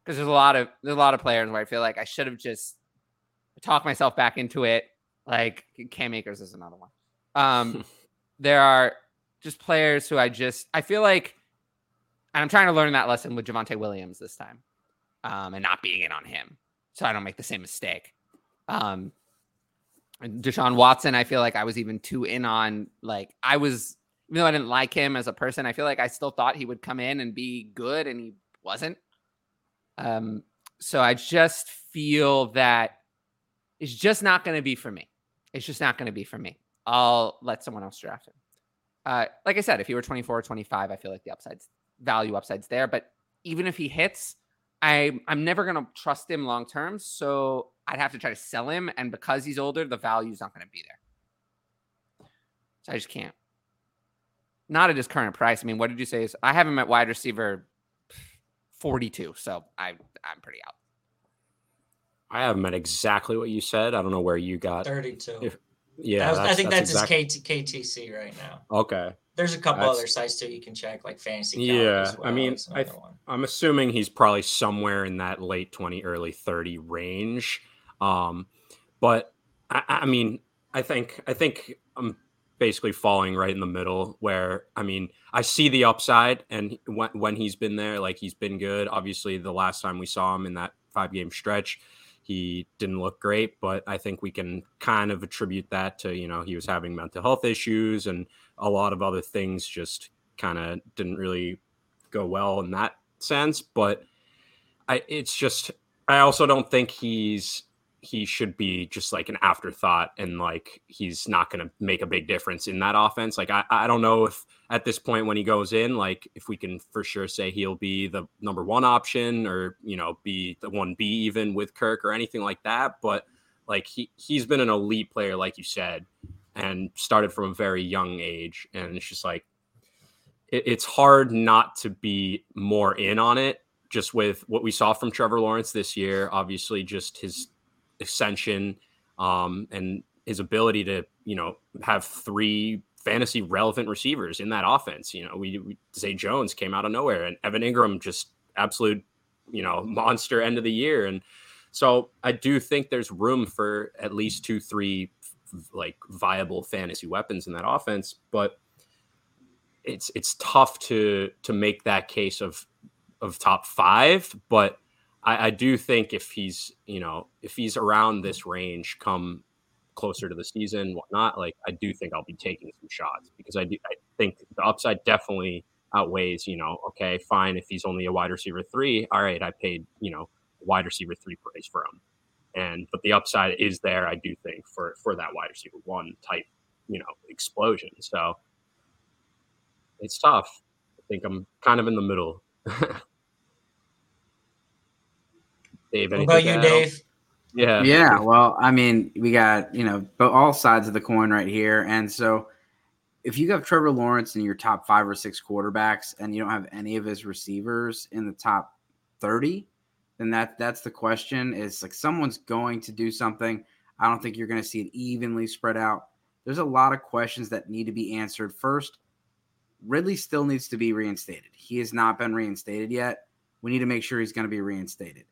because there's a lot of there's a lot of players where I feel like I should have just talked myself back into it. Like Cam Akers is another one. Um, there are just players who I just I feel like, and I'm trying to learn that lesson with Javonte Williams this time, um, and not being in on him, so I don't make the same mistake. Um, Deshaun Watson, I feel like I was even too in on. Like I was, even though I didn't like him as a person, I feel like I still thought he would come in and be good, and he wasn't. Um, so I just feel that it's just not going to be for me. It's just not going to be for me. I'll let someone else draft him. Uh, like I said, if he were 24 or 25, I feel like the upsides value upsides there. But even if he hits, I I'm never going to trust him long term. So I'd have to try to sell him, and because he's older, the value's not going to be there. So I just can't. Not at his current price. I mean, what did you say? Is I have him at wide receiver 42. So I I'm pretty out. I have him at exactly what you said. I don't know where you got. 32. If- Yeah, was- I think that's, exact- his KT, KTC right now. Okay. There's a couple That's- other sites too you can check, like Fantasy. Yeah, as I mean, I. I'm assuming he's probably somewhere in that late 20, early 30 range. Um, but I, I mean, I think I think I'm basically falling right in the middle where I mean, I see the upside and when when he's been there, like he's been good. Obviously, the last time we saw him in that five game stretch, he didn't look great, but I think we can kind of attribute that to, you know, he was having mental health issues and a lot of other things just kind of didn't really go well in that sense. But I, it's just, I also don't think he's, he should be just like an afterthought and like he's not going to make a big difference in that offense. Like, I, I don't know if at this point when he goes in, like if we can for sure say he'll be the number one option or, you know, be the one B even with Kirk or anything like that. But like he, he's been an elite player, like you said, and started from a very young age. And it's just like, it, it's hard not to be more in on it just with what we saw from Trevor Lawrence this year. Obviously, just his ascension um, and his ability to, you know, have three fantasy relevant receivers in that offense. You know, we, we Zay Jones came out of nowhere and Evan Engram just absolute, you know, monster end of the year. And so I do think there's room for at least two, three like viable fantasy weapons in that offense, but it's it's tough to to make that case of of top five. But I, I do think if he's you know if he's around this range come closer to the season, whatnot, like I do think I'll be taking some shots because I do I think the upside definitely outweighs, you know, okay, fine, if he's only a wide receiver three, all right, I paid, you know, wide receiver three price for him. And but the upside is there, I do think, for for that wide receiver one type, you know, explosion. So it's tough. I think I'm kind of in the middle. Dave, what about you, Dave? Yeah. Yeah. Well, I mean, we got, you know, but all sides of the coin right here. And so if you have Trevor Lawrence in your top five or six quarterbacks and you don't have any of his receivers in the top 30, then that that's the question is like someone's going to do something. I don't think you're going to see it evenly spread out. There's a lot of questions that need to be answered. First, Ridley still needs to be reinstated. He has not been reinstated yet. We need to make sure he's going to be reinstated.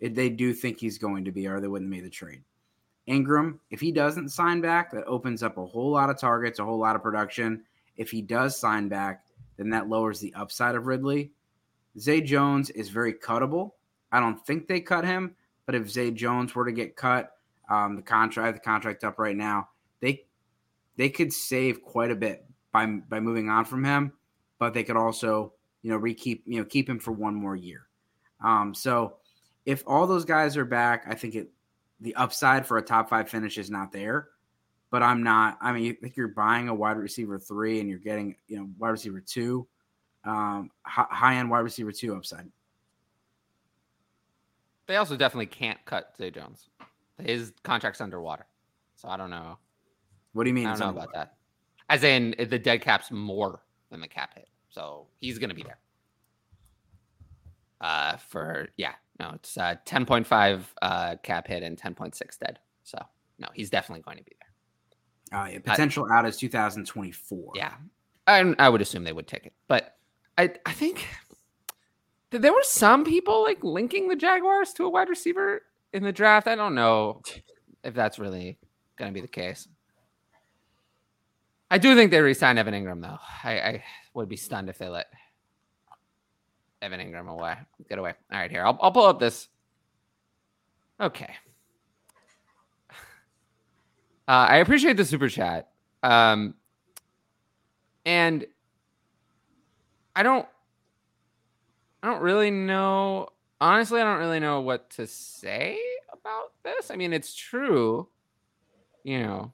If they do think he's going to be, or they wouldn't make the trade. Engram, if he doesn't sign back, that opens up a whole lot of targets, a whole lot of production. If he does sign back, then that lowers the upside of Ridley. Zay Jones is very cuttable. I don't think they cut him, but if Zay Jones were to get cut, um, the contract, the contract up right now, they they could save quite a bit by by moving on from him, but they could also you know rekeep you know keep him for one more year. Um, so if all those guys are back, I think it the upside for a top five finish is not there. But I'm not. I mean, I think you're buying a wide receiver three and you're getting, you know, wide receiver two, um, high end wide receiver two upside. They also definitely can't cut Zay Jones. His contract's underwater, so I don't know. What do you mean? I don't know about that. As in, the dead cap's more than the cap hit, so he's going to be there. Uh, for yeah, no, it's uh, 10.5 uh, cap hit and 10.6 dead. So, no, he's definitely going to be there. Uh, yeah, potential out is 2024. Yeah. I, I would assume they would take it. But I, I think there were some people like linking the Jaguars to a wide receiver in the draft. I don't know if that's really going to be the case. I do think they resign Evan Engram though. I, I would be stunned if they let Evan Engram away. Get away. All right, here. I'll, I'll pull up this. Okay. Uh, I appreciate the super chat. Um, and I don't, I don't really know. Honestly, I don't really know what to say about this. I mean, it's true. You know,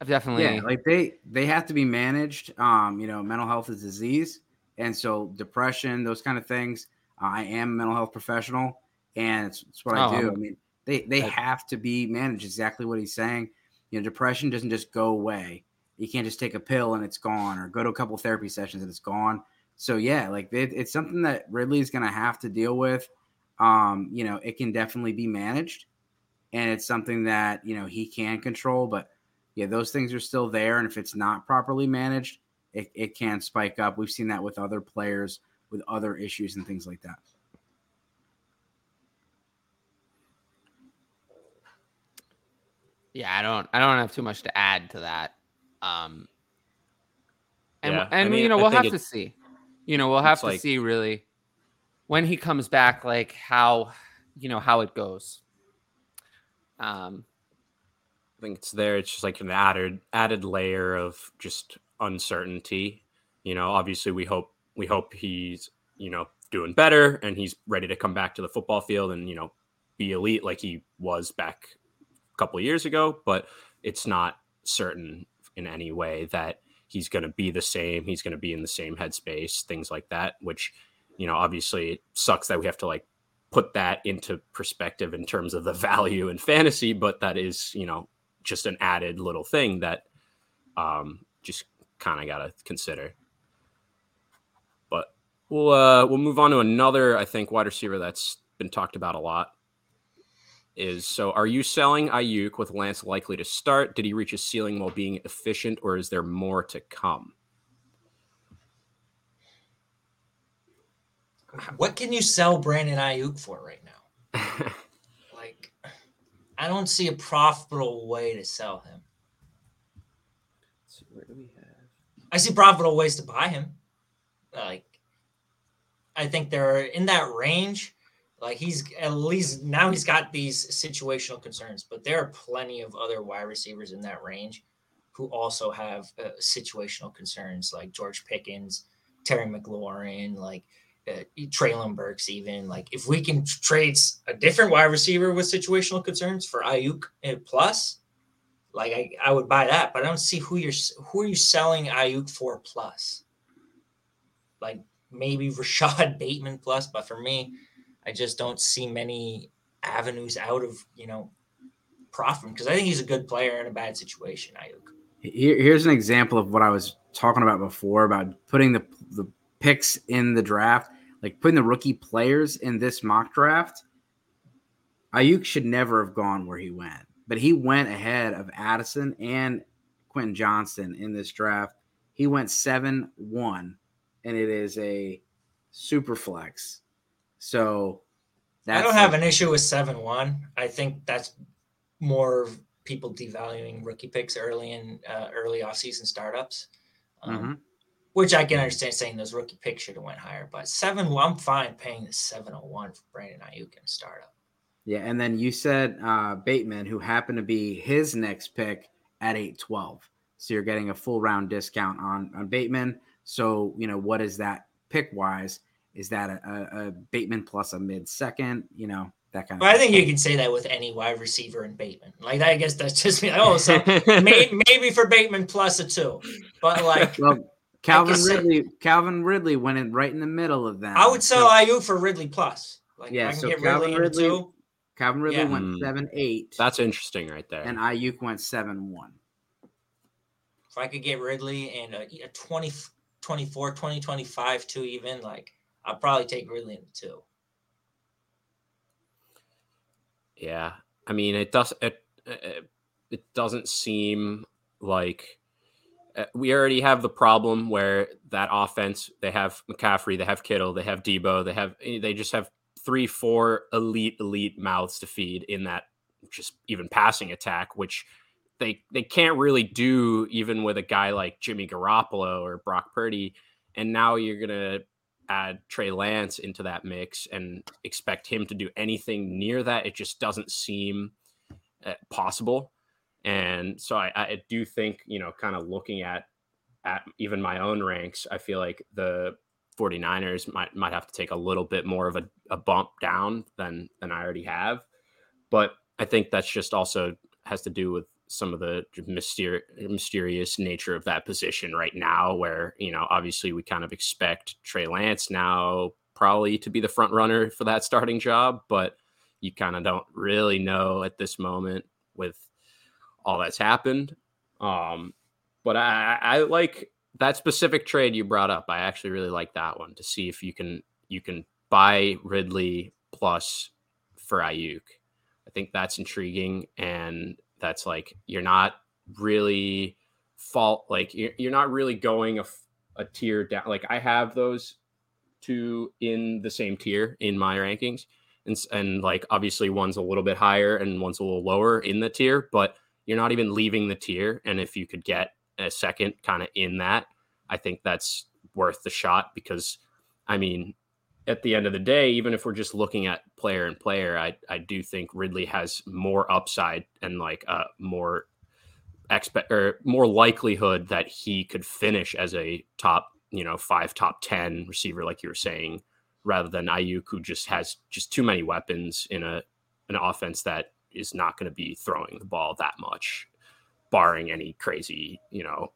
I've definitely yeah, like they they have to be managed. Um, you know, mental health is disease. And so, depression, those kind of things. I am a mental health professional, and it's, it's what oh, I do. I mean, they they I, have to be managed. Exactly what he's saying. You know, depression doesn't just go away. You can't just take a pill and it's gone, or go to a couple therapy sessions and it's gone. So yeah, like it, it's something that Ridley's going to have to deal with. Um, you know, it can definitely be managed, and it's something that you know he can control. But yeah, those things are still there, and if it's not properly managed, it, it can spike up. We've seen that with other players with other issues and things like that. Yeah, I don't I don't have too much to add to that. Um and yeah, and I mean, you know, we'll have to see. You know, we'll have to like, see really when he comes back like how you know how it goes. Um I think it's there. It's just like an added added layer of just uncertainty. You know, obviously we hope we hope he's, you know, doing better and he's ready to come back to the football field and, you know, be elite like he was back a couple years ago, but it's not certain in any way that he's going to be the same, he's going to be in the same headspace, things like that, which, you know, obviously it sucks that we have to like put that into perspective in terms of the value in fantasy, but that is, you know, just an added little thing that um, just kind of got to consider. But we'll uh, we'll move on to another I think wide receiver that's been talked about a lot. Is so are you selling Aiyuk with Lance likely to start? Did he reach a ceiling while being efficient, or is there more to come? What can you sell Brandon Aiyuk for right now? like, I don't see a profitable way to sell him. So where do we I see profitable ways to buy him. Like, I think they're in that range. Like he's at least now he's got these situational concerns, but there are plenty of other wide receivers in that range who also have uh, situational concerns, like George Pickens, Terry McLaurin. Like uh, Treylon Burks, even like if we can trade a different wide receiver with situational concerns for Aiyuk plus, like I, I would buy that. But I don't see who you're who are you selling Aiyuk for plus. Like maybe Rashod Bateman plus, but for me, I just don't see many avenues out of you know profit because I think he's a good player in a bad situation. Aiyuk. Here, here's an example of what I was talking about before about putting the the picks in the draft, like putting the rookie players in this mock draft. Aiyuk should never have gone where he went, but he went ahead of Addison and Quentin Johnston in this draft. He went 7 1, and it is a super flex. So I don't have an issue with 7 1. I think that's more people devaluing rookie picks early in uh, early offseason startups. Um, mm-hmm. Which I can understand saying those rookie picks should have went higher, but seven, well, I'm fine paying the 701 for Brandon Aiyuk in startup. Yeah, and then you said uh, Bateman, who happened to be his next pick at 812. So you're getting a full round discount on, on Bateman. So, you know, what is that pick wise? Is that a, a, a Bateman plus a mid second? You know, that kind of. I think you can say that with any wide receiver in Bateman. Like I guess that's just me. Oh, so maybe, maybe for Bateman plus a two, but like. Well, Calvin Ridley, say, Calvin Ridley went in right in the middle of that. I would sell so, Aiyuk for Ridley plus. Like yeah, so Calvin Ridley, Ridley Calvin Ridley yeah. went hmm. seven eight. That's interesting, right there. And Aiyuk went seven one. If I could get Ridley and a, a 20, 24, 20, 25 too, even like I'll probably take Ridley in the two. Yeah, I mean it does it it doesn't seem like uh, we already have the problem where that offense they have McCaffrey, they have Kittle, they have Deebo, they have eh, they just have three, four elite elite mouths to feed in that just even passing attack, which they they can't really do even with a guy like Jimmy Garoppolo or Brock Purdy. And now you're gonna add Trey Lance into that mix and expect him to do anything near that. It just doesn't seem uh, possible. And so I, I do think, you know, kind of looking at at even my own ranks, I feel like the 49ers might might have to take a little bit more of a, a bump down than than I already have. But I think that's just also has to do with some of the myster- mysterious nature of that position right now, where, you know, obviously we kind of expect Trey Lance now probably to be the front runner for that starting job, but you kind of don't really know at this moment with all that's happened. Um, but I, I like that specific trade you brought up. I actually really like that one to see if you can you can buy Ridley plus for Aiyuk. I think that's intriguing and that's like you're not really fault like you're, you're not really going a, a tier down like i have those two in the same tier in my rankings and, and like obviously one's a little bit higher and one's a little lower in the tier but you're not even leaving the tier and if you could get a second kind of in that i think that's worth the shot because i mean at the end of the day, even if we're just looking at player and player, I I do think Ridley has more upside and like uh more expect or more likelihood that he could finish as a top, you know, five, top ten receiver, like you were saying, rather than Aiyuk, who just has just too many weapons in a an offense that is not going to be throwing the ball that much, barring any crazy, you know,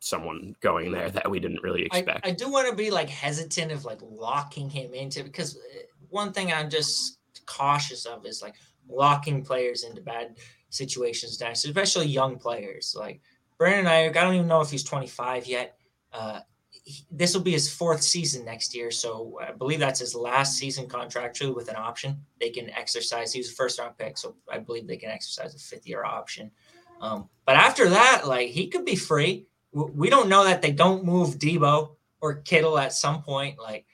someone going there that we didn't really expect. I, I do want to be like hesitant of like locking him into because uh, one thing I'm just cautious of is like locking players into bad situations especially young players. Like Brandon Aiyuk, I don't even know if he's 25 yet. Uh, this will be his fourth season next year, so I believe that's his last season contractually with an option. They can exercise. He was a first round pick, so I believe they can exercise a fifth year option. Um, but after that, like he could be free we don't know that they don't move Deebo or Kittle at some point. Like,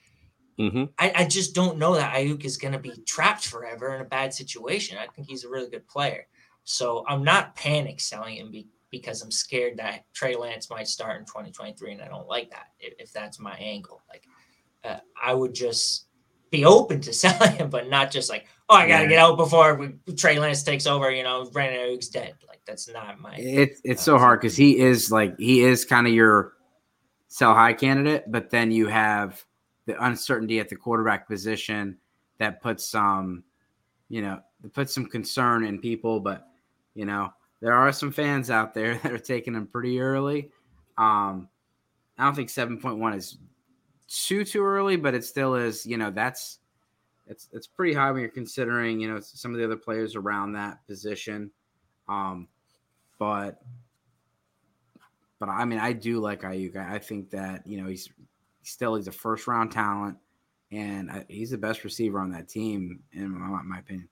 mm-hmm. I, I, just don't know that Aiyuk is going to be trapped forever in a bad situation. I think he's a really good player. So I'm not panic selling him be, because I'm scared that Trey Lance might start in 2023, and I don't like that if, if that's my angle. Like, uh, I would just be open to selling him, but not just like, oh, I got to get out before we, Trey Lance takes over. You know, Brandon Aiyuk's dead. Like that's not my. It's it's uh, so hard because he is like he is kind of your sell high candidate, but then you have the uncertainty at the quarterback position that puts some, you know, puts some concern in people. But you know, there are some fans out there that are taking him pretty early. Um, I don't think seven point one is too too early, but it still is. You know, that's it's it's pretty high when you're considering you know some of the other players around that position. Um, but but I mean, I do like Aiyuk. I think that you know he's still he's a first round talent, and I, he's the best receiver on that team, in my, my opinion.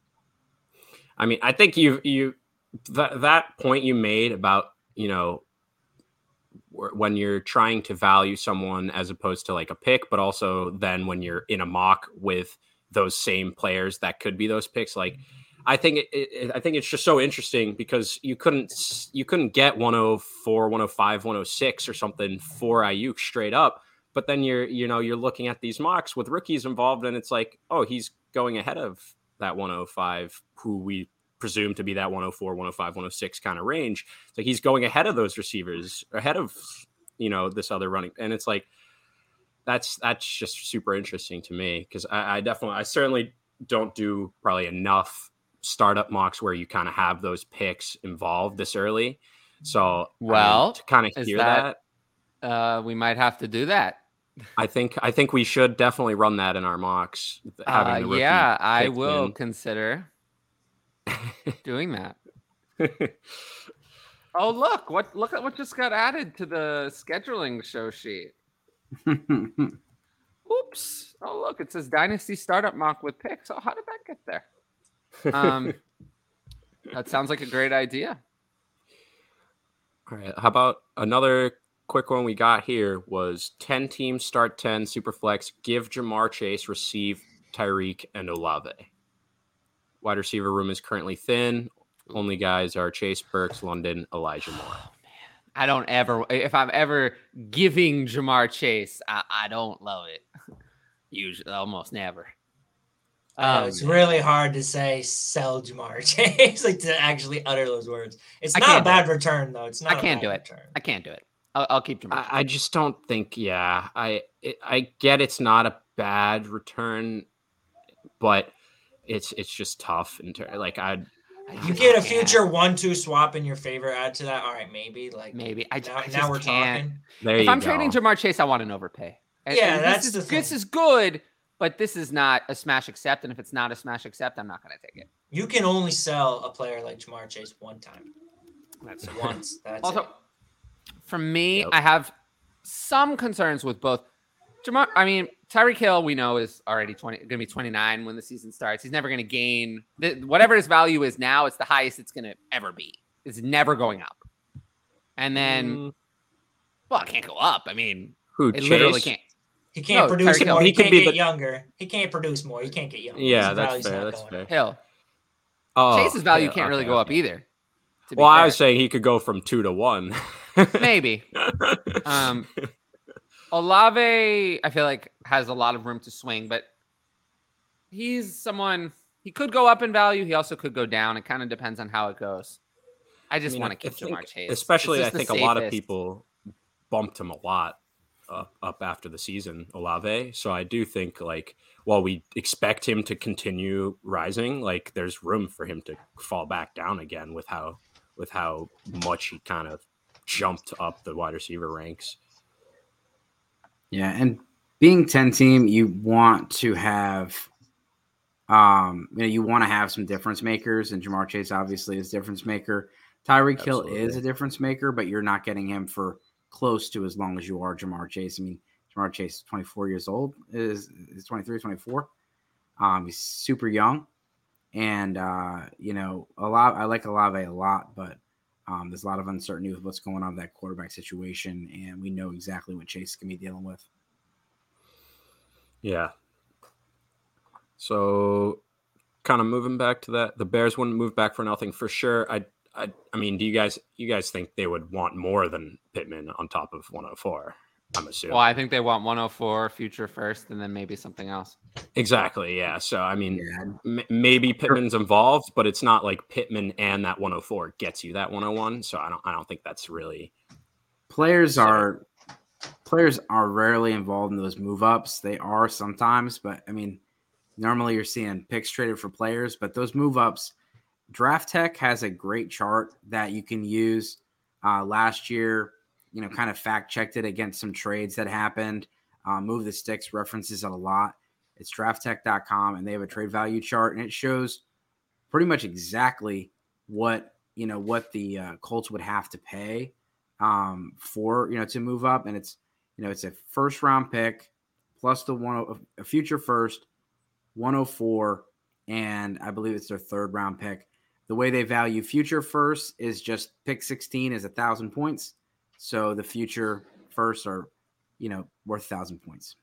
I mean, I think you you that point you made about you know when you're trying to value someone as opposed to like a pick, but also then when you're in a mock with those same players that could be those picks, like mm-hmm. I think it, it, I think it's just so interesting because you couldn't you couldn't get 104, 105, 106 or something for Aiyuk straight up. But then you're you know you're looking at these mocks with rookies involved, and it's like, oh, he's going ahead of that 105, who we presume to be that 104, 105, 106 kind of range. So he's going ahead of those receivers, ahead of you know this other running, and it's like that's that's just super interesting to me because I, I definitely I certainly don't do probably enough startup mocks where you kind of have those picks involved this early. So well, I mean, to kind of hear that, that uh, we might have to do that. I think I think we should definitely run that in our mocks. Uh, yeah, I will in. consider doing that. oh look! What look at what just got added to the scheduling show sheet. Oops! Oh look! It says Dynasty Startup Mock with picks. Oh, how did that get there? Um, that sounds like a great idea. All right. How about another quick one we got here was 10 teams start 10 superflex give Ja'Marr Chase receive Tyreek and Olave. Wide receiver room is currently thin. Only guys are Chase Burks, London, Elijah Moore. Oh, I don't ever if I'm ever giving Ja'Marr Chase, I, I don't love it. Usually almost never. Um, it's really hard to say sell Ja'Marr Chase, like to actually utter those words. It's not a bad return though. It's not. I can't do it. Return. I can't do it. I'll, I'll keep Ja'Marr. I, I, just don't think. Yeah, I it, I get it's not a bad return, but it's it's just tough. In ter- like I. You get a future one-two swap in your favor. Add to that. All right, maybe like maybe. I, now, I just now we're can't. talking. There if I'm go. trading Ja'Marr Chase, I want an overpay. And, Yeah, and that's this the is, this is good, but this is not a smash accept. And if it's not a smash accept, I'm not going to take it. You can only sell a player like Ja'Marr Chase one time. That's Once. That's also it. for me. Yep. I have some concerns with both. Ja'Marr, I mean, Tyreek Hill, we know is already 20, going to be 29 when the season starts. He's never going to gain the, whatever his value is now. It's the highest it's going to ever be. It's never going up. And then, Mm, well, it can't go up. I mean, who it literally can't. He can't No, produce Tyreek Hill. more. He, He can't be get the- younger. He can't produce more. He can't get younger. Yeah, His that's value's fair. not That's going fair. up. Hill. Oh, Chase's value yeah, can't really okay, go up either. to be Well, I was saying he could go from two to one. maybe. Um, Olave, I feel like has a lot of room to swing, but he's someone he could go up in value. He also could go down. It kind of depends on how it goes. I just mean, want to keep Ja'Marr Chase, Especially, I think a lot of people bumped him a lot up, up after the season, Olave. So I do think, like, while we expect him to continue rising, like, there's room for him to fall back down again with how with how much he kind of jumped up the wide receiver ranks. Yeah, and being 10 team, you want to have um you know you want to have some difference makers and Ja'Marr Chase obviously is difference maker. Tyreek Hill is a difference maker, but you're not getting him for close to as long as you are Ja'Marr Chase. I mean, Ja'Marr Chase is 24 years old, is is 23, 24. Um he's super young and uh you know, a lot I like Olave a lot, but um, there's a lot of uncertainty with what's going on with that quarterback situation, and we know exactly what Chase can be dealing with. Yeah. So, kind of moving back to that, the Bears wouldn't move back for nothing for sure. I, I, I mean, do you guys, you guys think they would want more than Pittman on top of 104? I'm assuming. Well, I think they want 104 future first, and then maybe something else. Exactly. Yeah. So, I mean, Yeah, m- maybe Pittman's involved, but it's not like Pittman and that 104 gets you that 101. So, I don't, I don't think that's really. players So- are players are rarely involved in those move ups. They are sometimes, but I mean, normally you're seeing picks traded for players, but those move ups, DraftTek has a great chart that you can use. Uh, last year, you know, kind of fact checked it against some trades that happened. Uh, move the sticks references it a lot. It's drafttek.com and they have a trade value chart and it shows pretty much exactly what you know what the uh, Colts would have to pay um, for you know to move up, and it's you know it's a first round pick plus the one a future first, 104, and I believe it's their third round pick. The way they value future first is just pick 16 is a thousand points, so the future first are you know worth a thousand points.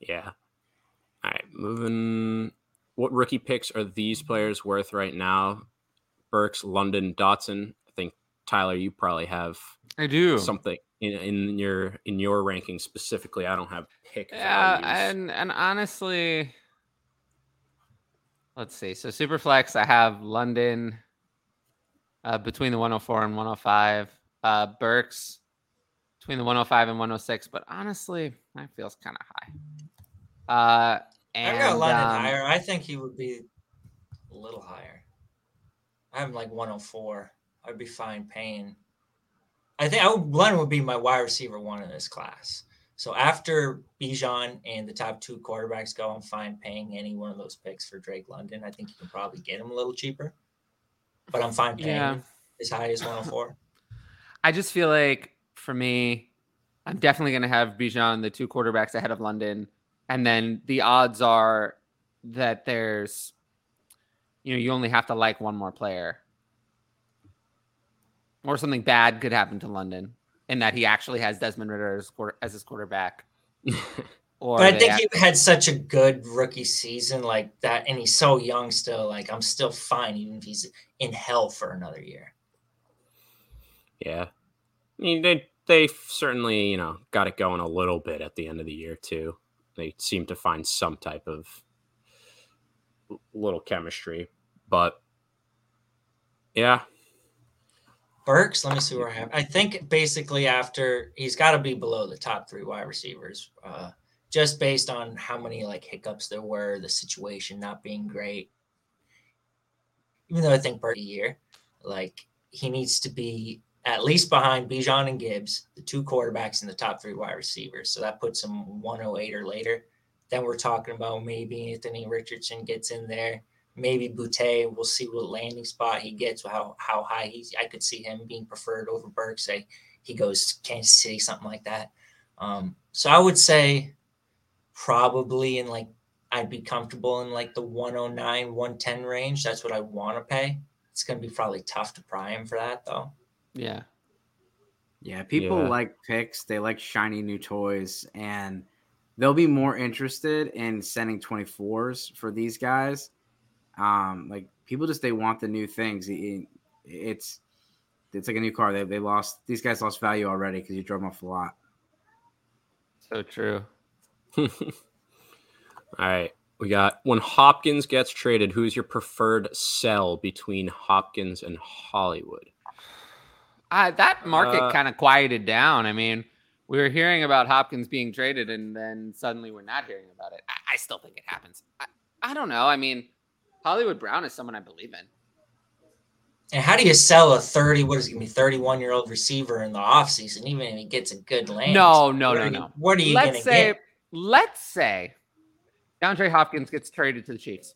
Yeah. All right, moving what rookie picks are these players worth right now? Burks, London, Dotson. I think Tyler, you probably have. I do something in, in your in your ranking specifically. I don't have pick. Yeah, and and honestly, let's see. So Superflex, I have London uh, between the 104 and 105. Uh, Burks between the 105 and 106. But honestly, that feels kind of high. Uh, and, I got London um, higher. I think he would be a little higher. I'm like 104. I'd be fine paying. I think I would, London would be my wide receiver one in this class. So after Bijan and the top two quarterbacks go, I'm fine paying any one of those picks for Drake London. I think you can probably get him a little cheaper, but I'm fine paying yeah. as high as 104. I just feel like for me, I'm definitely going to have Bijan, the two quarterbacks ahead of London and then the odds are that there's you know you only have to like one more player or something bad could happen to london in that he actually has desmond Ridder as, as his quarterback or but i think he had such a good rookie season like that and he's so young still like i'm still fine even if he's in hell for another year yeah i mean they they certainly you know got it going a little bit at the end of the year too they seem to find some type of little chemistry. But yeah. Burks, let me see where I have. I think basically after he's got to be below the top three wide receivers, uh, just based on how many like hiccups there were, the situation not being great. Even though I think Burks year, like he needs to be at least behind Bijan and Gibbs, the two quarterbacks and the top three wide receivers. So that puts him 108 or later. Then we're talking about maybe Anthony Richardson gets in there. Maybe Boutte. We'll see what landing spot he gets, how how high he's. I could see him being preferred over Burke. Say he goes Kansas City, something like that. Um, so I would say probably in like I'd be comfortable in like the 109, 110 range. That's what I want to pay. It's going to be probably tough to pry him for that though. Yeah. Yeah, people yeah. like picks. They like shiny new toys, and they'll be more interested in sending 24s for these guys. Um, like people just they want the new things. It's it's like a new car. They they lost these guys lost value already because you drove them off a lot. So true. All right. We got when Hopkins gets traded, who's your preferred sell between Hopkins and Hollywood? Uh, that market uh, kind of quieted down. I mean, we were hearing about Hopkins being traded, and then suddenly we're not hearing about it. I, I still think it happens. I, I don't know. I mean, Hollywood Brown is someone I believe in. And how do you sell a 30, what is it going to be, 31 year old receiver in the offseason, even if he gets a good land? No, no, no, no. What are you going to get? Let's say DeAndre Hopkins gets traded to the Chiefs.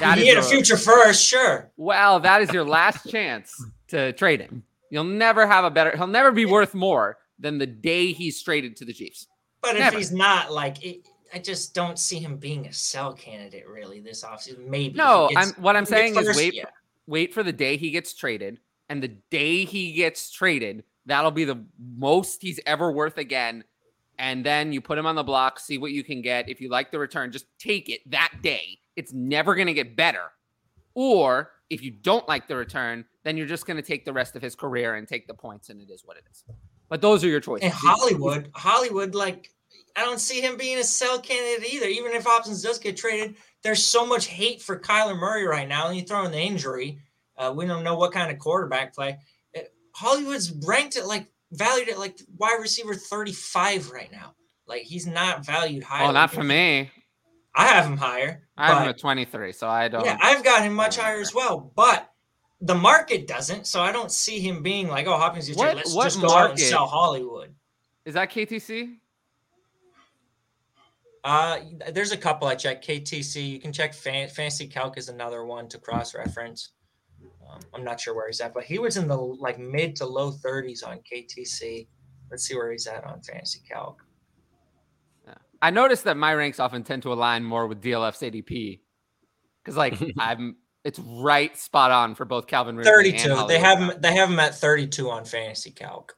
That you get a future first, sure. Well, that is your last chance to trade him. You'll never have a better. He'll never be worth more than the day he's traded to the Chiefs. But never. if he's not, like, it, I just don't see him being a sell candidate really this offseason. Maybe. No, gets, I'm. What I'm saying is wait. Yeah. Wait for the day he gets traded, and the day he gets traded, that'll be the most he's ever worth again. And then you put him on the block, see what you can get. If you like the return, just take it that day. It's never going to get better. Or if you don't like the return, then you're just going to take the rest of his career and take the points, and it is what it is. But those are your choices. And Hollywood, Hollywood, like I don't see him being a sell candidate either. Even if Hopkins does get traded, there's so much hate for Kyler Murray right now, and you throw in the injury. Uh, we don't know what kind of quarterback play. Hollywood's ranked at like valued at like wide receiver 35 right now. Like he's not valued high. Well, not for me. I have him higher. I have him at 23, so I don't. Yeah, I've got him much Oh, higher as well, but the market doesn't. So I don't see him being like, oh, Hopkins, What- traded. let's what just go out and sell Hollywood. Is that KTC? Uh, there's a couple I check. KTC, you can check Fan- Fantasy Calc is another one to cross reference. Um, I'm not sure where he's at, but he was in the like mid to low 30s on KTC. Let's see where he's at on Fantasy Calc. I noticed that my ranks often tend to align more with DLF's ADP because, like, I'm it's right spot on for both Calvin Ridley. 32. And They have him. They have him at 32 on Fantasy Calc.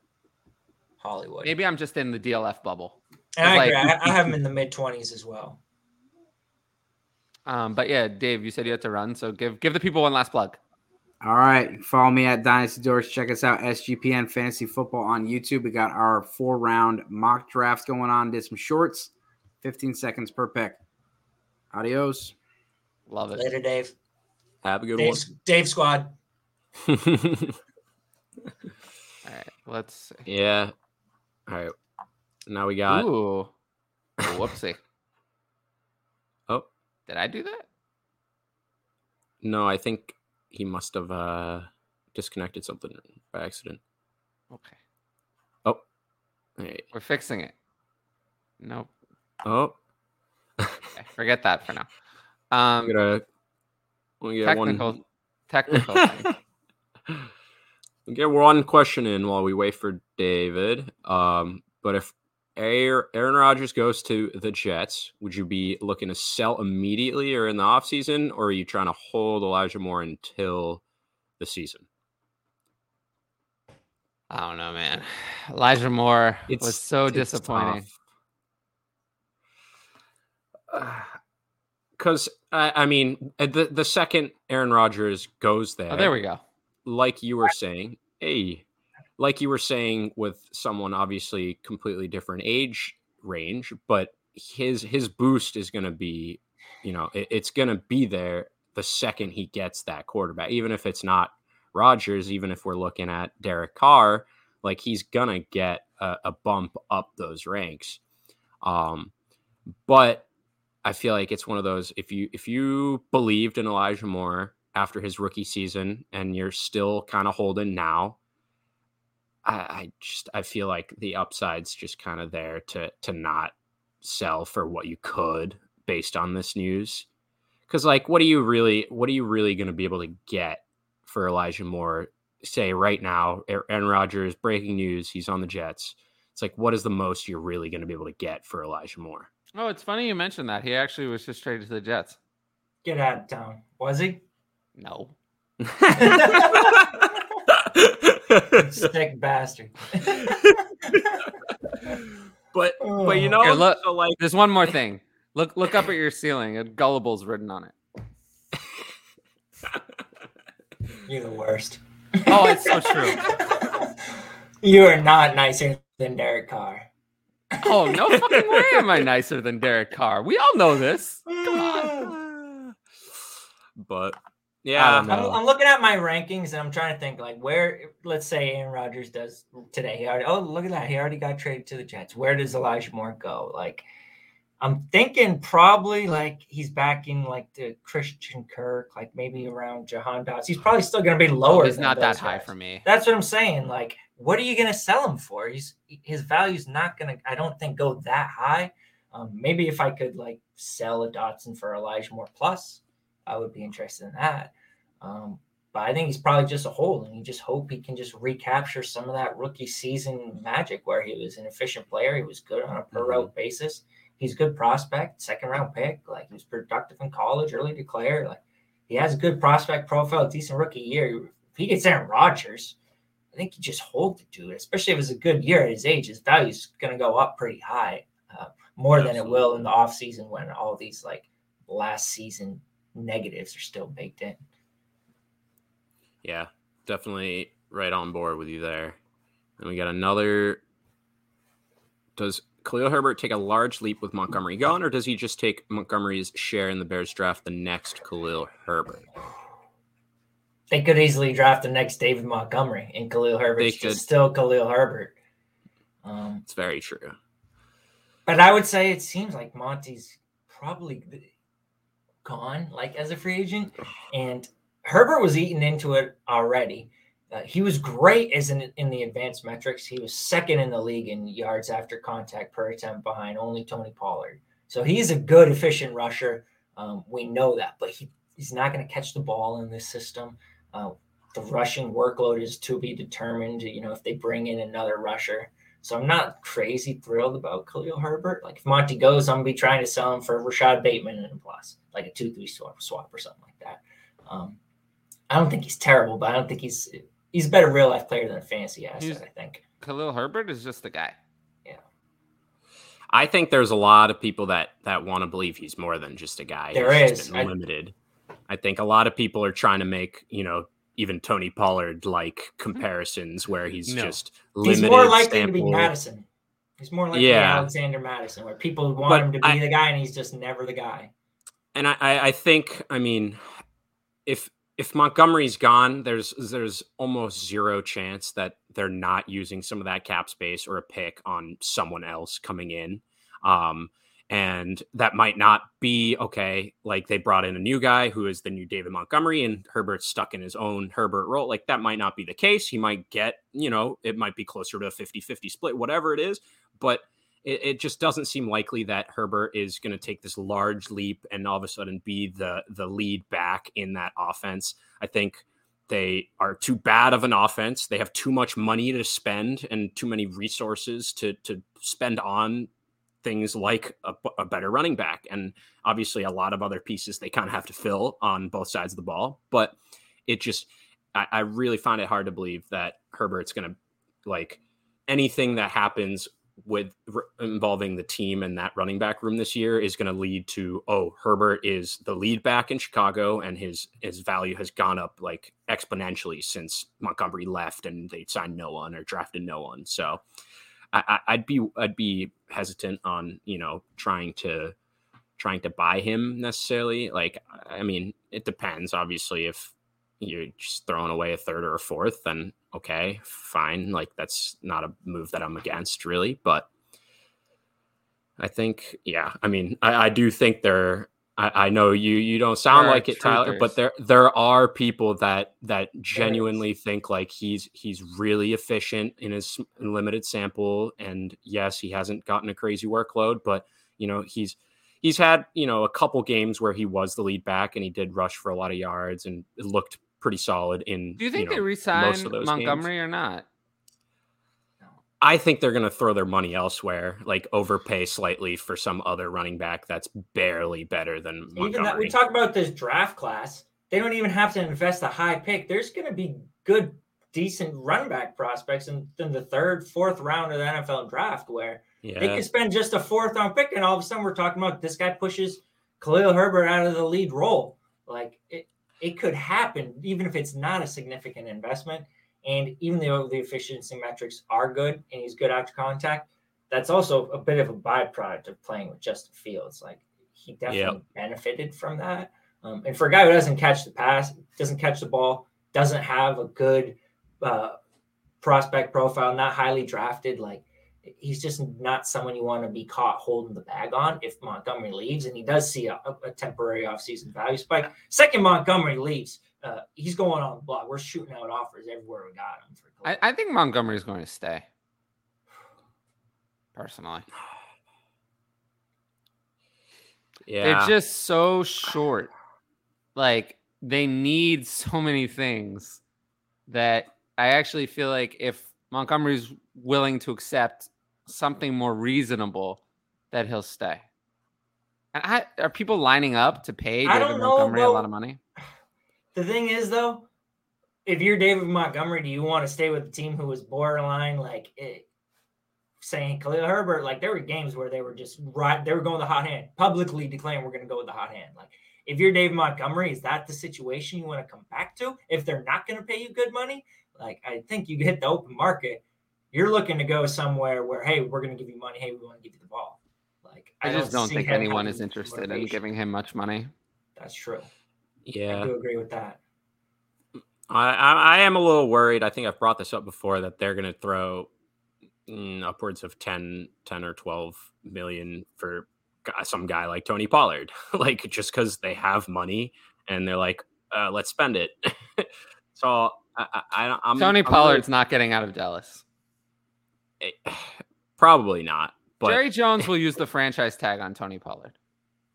Hollywood. Maybe I'm just in the DLF bubble. and I, like- agree. I, I have him in the mid 20s as well. Um, but yeah, Dave, you said you had to run, so give give the people one last plug. All right. Follow me at Dynasty Doors. Check us out, SGPN Fantasy Football on YouTube. We got our four round mock drafts going on. Did some shorts, 15 seconds per pick. Adios. Love it. Later, Dave. Have a good Dave, Dave Squad. All right, let's see. yeah. All right. Now we got. Ooh, oh, whoopsie. Oh Did I do that? no, I think he must have uh disconnected something by accident. Okay, All right. we're fixing it. Nope. Oh, Okay, forget that for now. Um. We get technical, one. technical thing. We'll get one question in while we wait for David. Um, but if Aaron Rodgers goes to the Jets, would you be looking to sell immediately or in the offseason, or are you trying to hold Elijah Moore until the season? I don't know, man. Elijah Moore was so it's disappointing. Because I, I mean, the the second Aaron Rodgers goes oh, there, Oh, there we go. like you were saying, hey, like you were saying with someone obviously completely different age range, but his his boost is going to be, you know, it- it's going to be there the second he gets that quarterback, even if it's not Rodgers, even if we're looking at Derek Carr, like he's gonna get a, a bump up those ranks. Um, but I feel like it's one of those if you if you believed in Elijah Moore after his rookie season and you're still kind of holding now, I, I just I feel like the upside's just kind of there to to not sell for what you could based on this news. Cause like what are you really what are you really gonna be able to get for Elijah Moore? Say right now, Aaron Rodgers, breaking news, he's on the Jets. It's like what is the most you're really gonna be able to get for Elijah Moore? Oh, it's funny you mentioned that. He actually was just traded to the Jets. Get out of town. Was he? No. Sick bastard. but but you Oh. know, Here, look. so like There's one more thing. Look look up at your ceiling. A gullible's written on it. You're the worst. Oh, it's so true. you are not nicer than Derek Carr. Oh, no fucking way am I nicer than Derek Carr. We all know this. Come on. but I yeah, don't I'm. I'm looking at my rankings and I'm trying to think like where let's say Aaron Rodgers does today. He already oh look at that. He already got traded to the Jets. Where does Elijah Moore go? Like I'm thinking probably like he's back in like the Christian Kirk, like maybe around Jahan Dotson. He's probably still gonna be lower. Oh, he's than not that those high guys. for me. That's what I'm saying. Like, what are you gonna sell him for? He's his value's not gonna. I don't think go that high. Um, maybe if I could like sell a Dotson for Elijah Moore plus, I would be interested in that. Um, but I think he's probably just a hold, and you just hope he can just recapture some of that rookie season magic where he was an efficient player. He was good on a per route basis. He's a good prospect, second round pick. Like he was productive in college, early declare. Like he has a good prospect profile, decent rookie year. If he gets Aaron Rodgers, I think you just hold the dude, especially if it's a good year at his age. His value's going to go up pretty high, uh, more than it will in the offseason when all these like last season negatives are still baked in. yeah, definitely right on board with you there. And we got another. Does Khalil Herbert take a large leap with Montgomery gone, or does he just take Montgomery's share in the Bears draft the next Khalil Herbert? They could easily draft the next David Montgomery and Khalil Herbert. They It's could. just still Khalil Herbert. Um, It's very true. but I would say it seems like Monty's probably gone, like as a free agent, and Herbert was eating into it already. Uh, he was great as in, in the advanced metrics. He was second in the league in yards after contact per attempt behind only Tony Pollard. So he's a good, efficient rusher. Um, we know that, but he, he's not going to catch the ball in this system. Uh, the rushing workload is to be determined. You know, if they bring in another rusher. So I'm not crazy thrilled about Khalil Herbert. Like if Monty goes, I'm gonna be trying to sell him for Rashod Bateman and a plus, like a two-three swap, swap or something like that. Um, I don't think he's terrible, but I don't think he's he's a better real life player than a fantasy asset. He's- I think. Khalil Herbert is just the guy. Yeah, I think there's a lot of people that that want to believe he's more than just a guy. There He's just is. been I- limited. I think a lot of people are trying to make you know even Tony Pollard like comparisons where he's No. just He's more likely to be. Mattison. He's more likely to be Yeah. Alexander Mattison, where people want But him to be I- the guy and he's just never the guy. and I, I I think I mean if if Montgomery's gone, there's there's almost zero chance that they're not using some of that cap space or a pick on someone else coming in. Um, and that might not be okay. Like they brought in a new guy who is the new David Montgomery, and Herbert's stuck in his own Herbert role. Like that might not be the case. He might get, you know, it might be closer to a 50 50 split, whatever it is. But it, it just doesn't seem likely that Herbert is going to take this large leap and all of a sudden be the the lead back in that offense. I think they are too bad of an offense. They have too much money to spend and too many resources to to spend on things like a, a better running back and obviously a lot of other pieces they kind of have to fill on both sides of the ball. But it just I, I really find it hard to believe that Herbert's going to like anything that happens with involving the team and that running back room this year is going to lead to oh Herbert is the lead back in Chicago and his his value has gone up like exponentially since Montgomery left and they signed no one or drafted no one so I, I'd be I'd be hesitant on you know trying to trying to buy him necessarily like I mean it depends obviously if you're just throwing away a third or a fourth, then okay, fine. Like that's not a move that I'm against, really. But I think, yeah, I mean, I, I do think there. I, I know you you don't sound like it, Tyler, but there there are people that that genuinely think like he's he's really efficient in his limited sample, and yes, he hasn't gotten a crazy workload, but you know he's he's had you know a couple games where he was the lead back and he did rush for a lot of yards and it looked pretty solid in Do you think know, they re-sign most of those Montgomery or not? I think they're going to throw their money elsewhere, like overpay slightly for some other running back that's barely better than Montgomery. Even that we talk about this draft class, they don't even have to invest a high pick. There's going to be good, decent running back prospects in, in the third, fourth round of the NFL draft where yeah, they could spend just a fourth round pick, and all of a sudden we're talking about this guy pushes Khalil Herbert out of the lead role. Like it, it could happen, even if it's not a significant investment. And even though the efficiency metrics are good and he's good after contact, that's also a bit of a byproduct of playing with Justin Fields. Like he definitely benefited from that. Um, and for a guy who doesn't catch the pass, doesn't catch the ball, doesn't have a good uh, prospect profile, not highly drafted, like he's just not someone you want to be caught holding the bag on if Montgomery leaves. And he does see a, a temporary offseason value spike. Second, Montgomery leaves, uh, he's going on the block. We're shooting out offers everywhere we got him. For I, I think Montgomery's going to stay. Personally, yeah. they're just so short. Like they need so many things that I actually feel like if Montgomery's willing to accept something more reasonable, that he'll stay. And I, are people lining up to pay I David don't know, Montgomery a lot of money? The thing is, though, if you're David Montgomery, do you want to stay with the team who was borderline like it, saying Khalil Herbert? Like there were games where they were just right, they were going the hot hand, publicly declaring we're going to go with the hot hand. Like if you're David Montgomery, is that the situation you want to come back to? If they're not going to pay you good money, like I think you hit the open market, you're looking to go somewhere where hey, we're going to give you money. Hey, we want to give you the ball. Like I just don't see think anyone is interested in giving him much money. That's true. Yeah. I do agree with that. I, I I am a little worried. I think I've brought this up before that they're going to throw mm, upwards of 10, 10 or 12 million for some guy like Tony Pollard, like just because they have money and they're like, uh, let's spend it. so I, I, I'm Tony I'm Pollard's not getting out of Dallas. really- probably not, but Jerry Jones will use the franchise tag on Tony Pollard.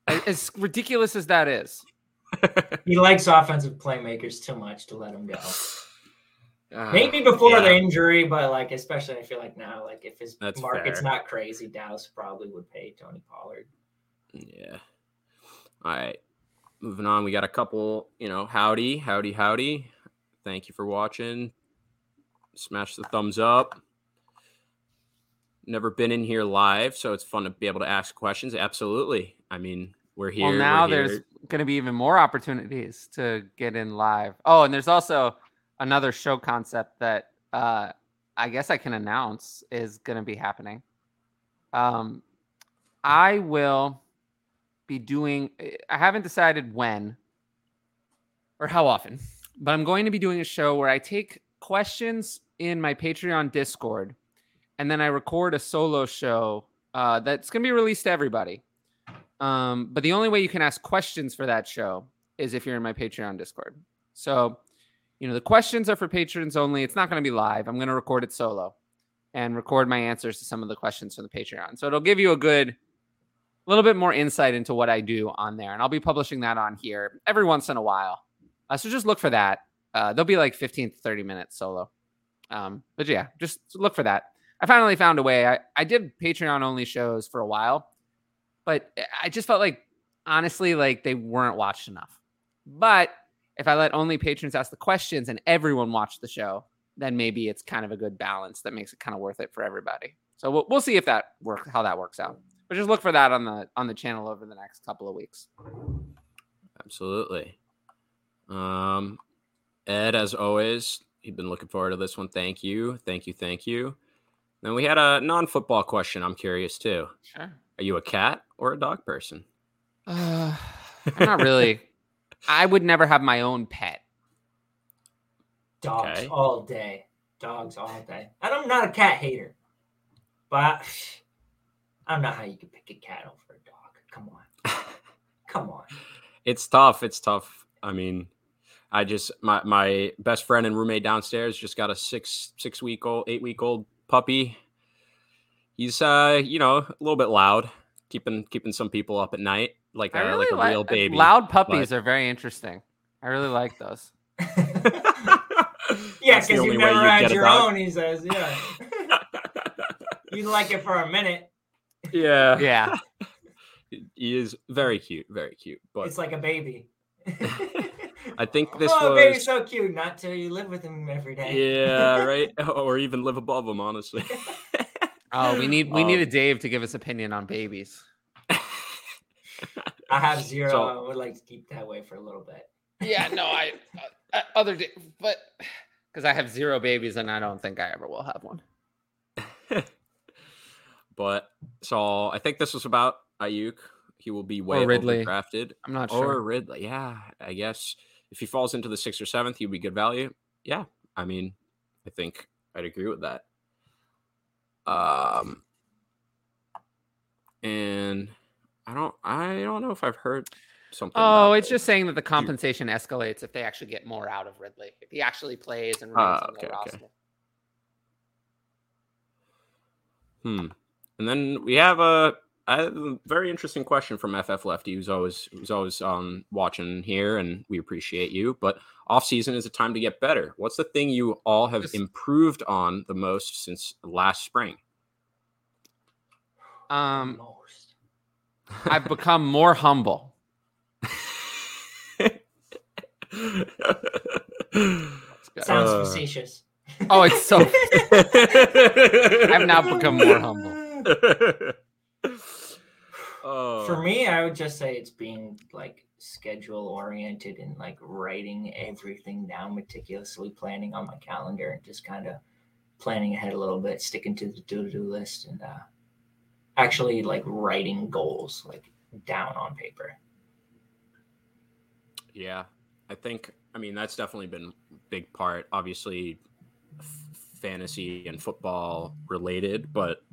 As- As ridiculous as that is, He likes offensive playmakers too much to let him go. uh, Maybe before yeah. the injury, but like especially I feel like now, like if his That's market's fair. not crazy, Dallas probably would pay Tony Pollard. Yeah. All right. Moving on, we got a couple, you know, howdy, howdy, howdy. Thank you for watching. Smash the thumbs up. Never been in here live, so it's fun to be able to ask questions. Absolutely. I mean, we're here. well, we're now here. there's going to be even more opportunities to get in live. Oh, and there's also another show concept that uh, I guess I can announce is going to be happening. Um, I will be doing. I haven't decided when or how often, but I'm going to be doing a show where I take questions in my Patreon Discord, and then I record a solo show uh, that's going to be released to everybody. Um, but the only way you can ask questions for that show is if you're in my Patreon Discord. So, you know, the questions are for patrons only. It's not going to be live. I'm going to record it solo and record my answers to some of the questions from the Patreon. So it'll give you a good, little bit more insight into what I do on there. And I'll be publishing that on here every once in a while. Uh, so just look for that. Uh, they'll be like 15 to 30 minutes solo. Um, but yeah, just look for that. I finally found a way. I, I did Patreon only shows for a while, but I just felt like, honestly, like they weren't watched enough. But if I let only patrons ask the questions and everyone watch the show, then maybe it's kind of a good balance that makes it kind of worth it for everybody. So we'll, we'll see if that works, how that works out. But just look for that on the on the channel over the next couple of weeks. Absolutely. Um, Ed, as always, you've been looking forward to this one. Thank you. Thank you. Thank you. Then we had a non football question. I'm curious too. Sure. Are you a cat or a dog person? Uh, I'm not really. I would never have my own pet. Dogs Okay. all day. Dogs all day. And I'm not a cat hater, but I don't know how you could pick a cat over a dog. Come on. Come on. It's tough. It's tough. I mean, I just my my best friend and roommate downstairs just got a six six week old eight week old puppy. He's uh you know a little bit loud, keeping keeping some people up at night like I a really like a like real baby. Loud puppies but- are very interesting. I really like those. Yeah, because you way never you'd had your dog. own, he says. Yeah. you like it for a minute. yeah, Yeah. he is very cute, very cute. But It's like a baby. I think this oh, was baby's so cute. Not till you live with him every day. yeah, right, or even live above him. Honestly, Oh, we need we need Um, a Dave to give us opinion on babies. I have zero. So- I would like to keep that way for a little bit. Yeah, no, I uh, other day, but because I have zero babies and I don't think I ever will have one. but so I think this was about Aiyuk. He will be way Ridley. drafted. I'm not Or sure. Or Ridley, yeah. I guess if he falls into the sixth or seventh, he'd be good value. Yeah, I mean, I think I'd agree with that. Um, and I don't, I don't know if I've heard something. Oh, it's just saying that the compensation escalates if they actually get more out of Ridley. If he actually plays and remains Ah, on the okay, okay. roster. Hmm. And then we have a, a very interesting question from FF Lefty, who's always who's always um watching here, and we appreciate you. But off season is a time to get better. What's the thing you all have Just- improved on the most since last spring? Um, Most. I've become more humble. Sounds Uh, facetious. Oh, it's so. I've now become more humble. Oh. For me, I would just say it's being like schedule oriented and like writing everything down meticulously, planning on my calendar and just kind of planning ahead a little bit, sticking to the to do list and uh, actually like writing goals like down on paper. Yeah, I think. I mean, that's definitely been a big part. Obviously, f- fantasy and football related, but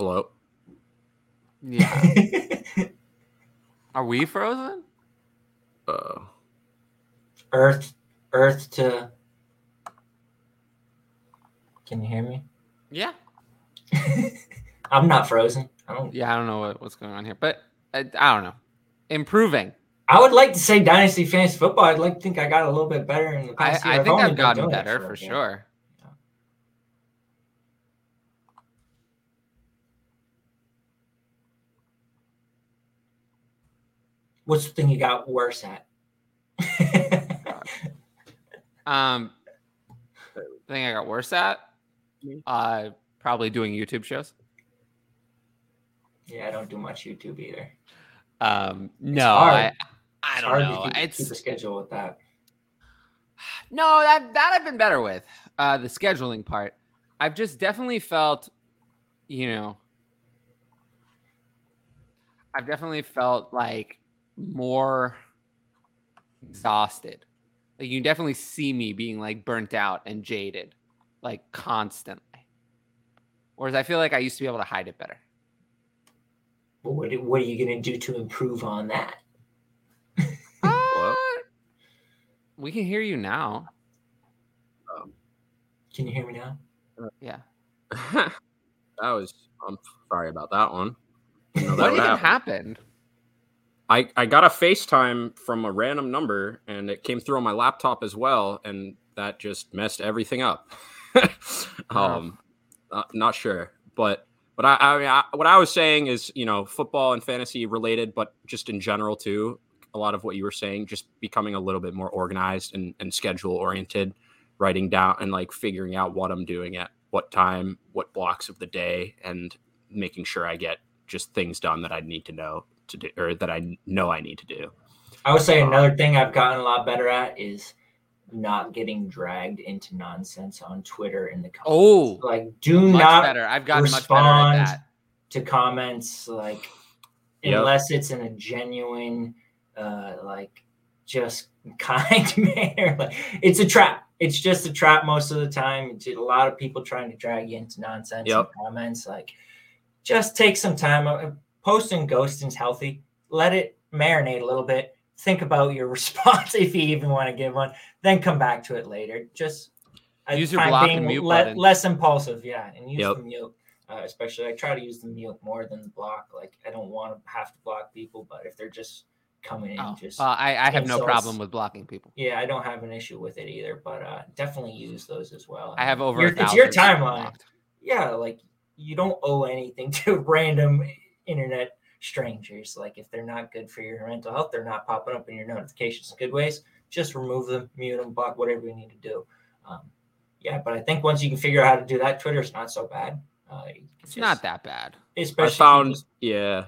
hello. Yeah. Are we frozen? Uh, Earth, Earth to. Can you hear me? Yeah. I'm not frozen. I don't. Yeah, I don't know what, what's going on here, but I, I don't know. Improving. I would like to say Dynasty Fantasy Football. I'd like to think I got a little bit better in the I, past year. I think only I've gotten better a for bit. sure. What's the thing you got worse at? Um, the thing I got worse at, uh, probably doing YouTube shows. yeah, I don't do much YouTube either. Um, no, hard. I, I don't hard know. to keep, It's keep a schedule with that. no that that I've been better with. Uh, the scheduling part, I've just definitely felt, you know, I've definitely felt like more exhausted. Like you can definitely see me being like burnt out and jaded, like constantly. Whereas I feel like I used to be able to hide it better. But what, what are you going to do to improve on that? Uh, we can hear you now. Can you hear me now? Yeah. that was. I'm sorry about that one. Didn't that What even happen. happened? I, I got a FaceTime from a random number and it came through on my laptop as well, and that just messed everything up. um, uh, not sure, but but I, I mean, I, what I was saying is, you know, football and fantasy related, but just in general too. A lot of what you were saying, just becoming a little bit more organized and, and schedule oriented, writing down and like figuring out what I'm doing at what time, what blocks of the day, and making sure I get just things done that I need to know to do or that I know I need to do. I would say another thing I've gotten a lot better at is not getting dragged into nonsense on Twitter in the comments. Oh, like do much not better. I've gotten much better at that. to comments like Yep. unless it's in a genuine uh like just kind manner like it's a trap it's just a trap most of the time it's a lot of people trying to drag you into nonsense in Yep. comments like just take some time Uh, posting ghosting's healthy let it marinate a little bit think about your response if you even want to give one then come back to it later just Use your block and mute le- less impulsive yeah and use Yep. the mute uh, especially I try to use the mute more than the block. Like I don't want to have to block people, but if they're just coming in, Oh, just well, I, I have no problem with blocking people. yeah, I don't have an issue with it either. But uh, definitely use those as well. I have over Your- it's your timeline. Yeah, like you don't owe anything to random internet strangers. Like if they're not good for your mental health, they're not popping up in your notifications in good ways. Just remove them, mute them, block whatever you need to do. Um, yeah, but I think once you can figure out how to do that, Twitter's not so bad. Uh, It's just- not that bad. Especially I found yeah.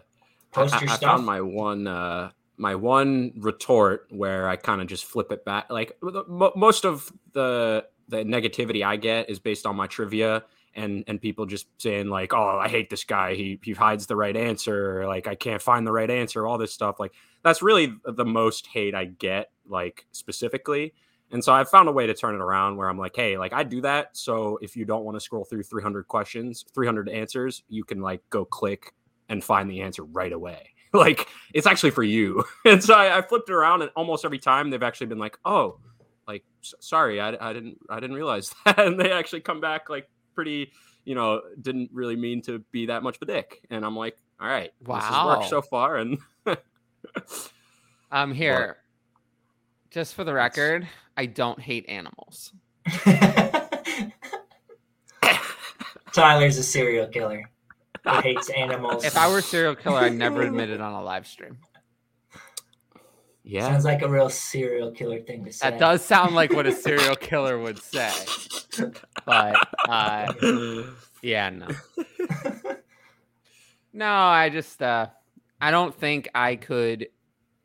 post I, your I stuff. found my one uh my one retort where I kind of just flip it back. Like the- most of the the negativity I get is based on my trivia and and people just saying like, "Oh, I hate this guy. He he hides the right answer. Like I can't find the right answer." All this stuff. Like that's really the most hate I get. Like specifically. And so I found a way to turn it around where I'm like, hey, like I do that. So if you don't want to scroll through 300 questions, 300 answers, you can like go click and find the answer right away. like it's actually for you. And so I, I flipped it around, and almost every time they've actually been like, "Oh, like sorry, I, I didn't I didn't realize that," and they actually come back like pretty, you know, didn't really mean to be that much of a dick. And I'm like, all right, this has Wow. worked so far, and I'm Um, here, just for the record, I don't hate animals. Tyler's a serial killer who hates animals. If I were a serial killer, I'd never admit it on a live stream. yeah, Sounds like a real serial killer thing to say. That does sound like what a serial killer would say. But uh, yeah, no. No, I just uh I don't think I could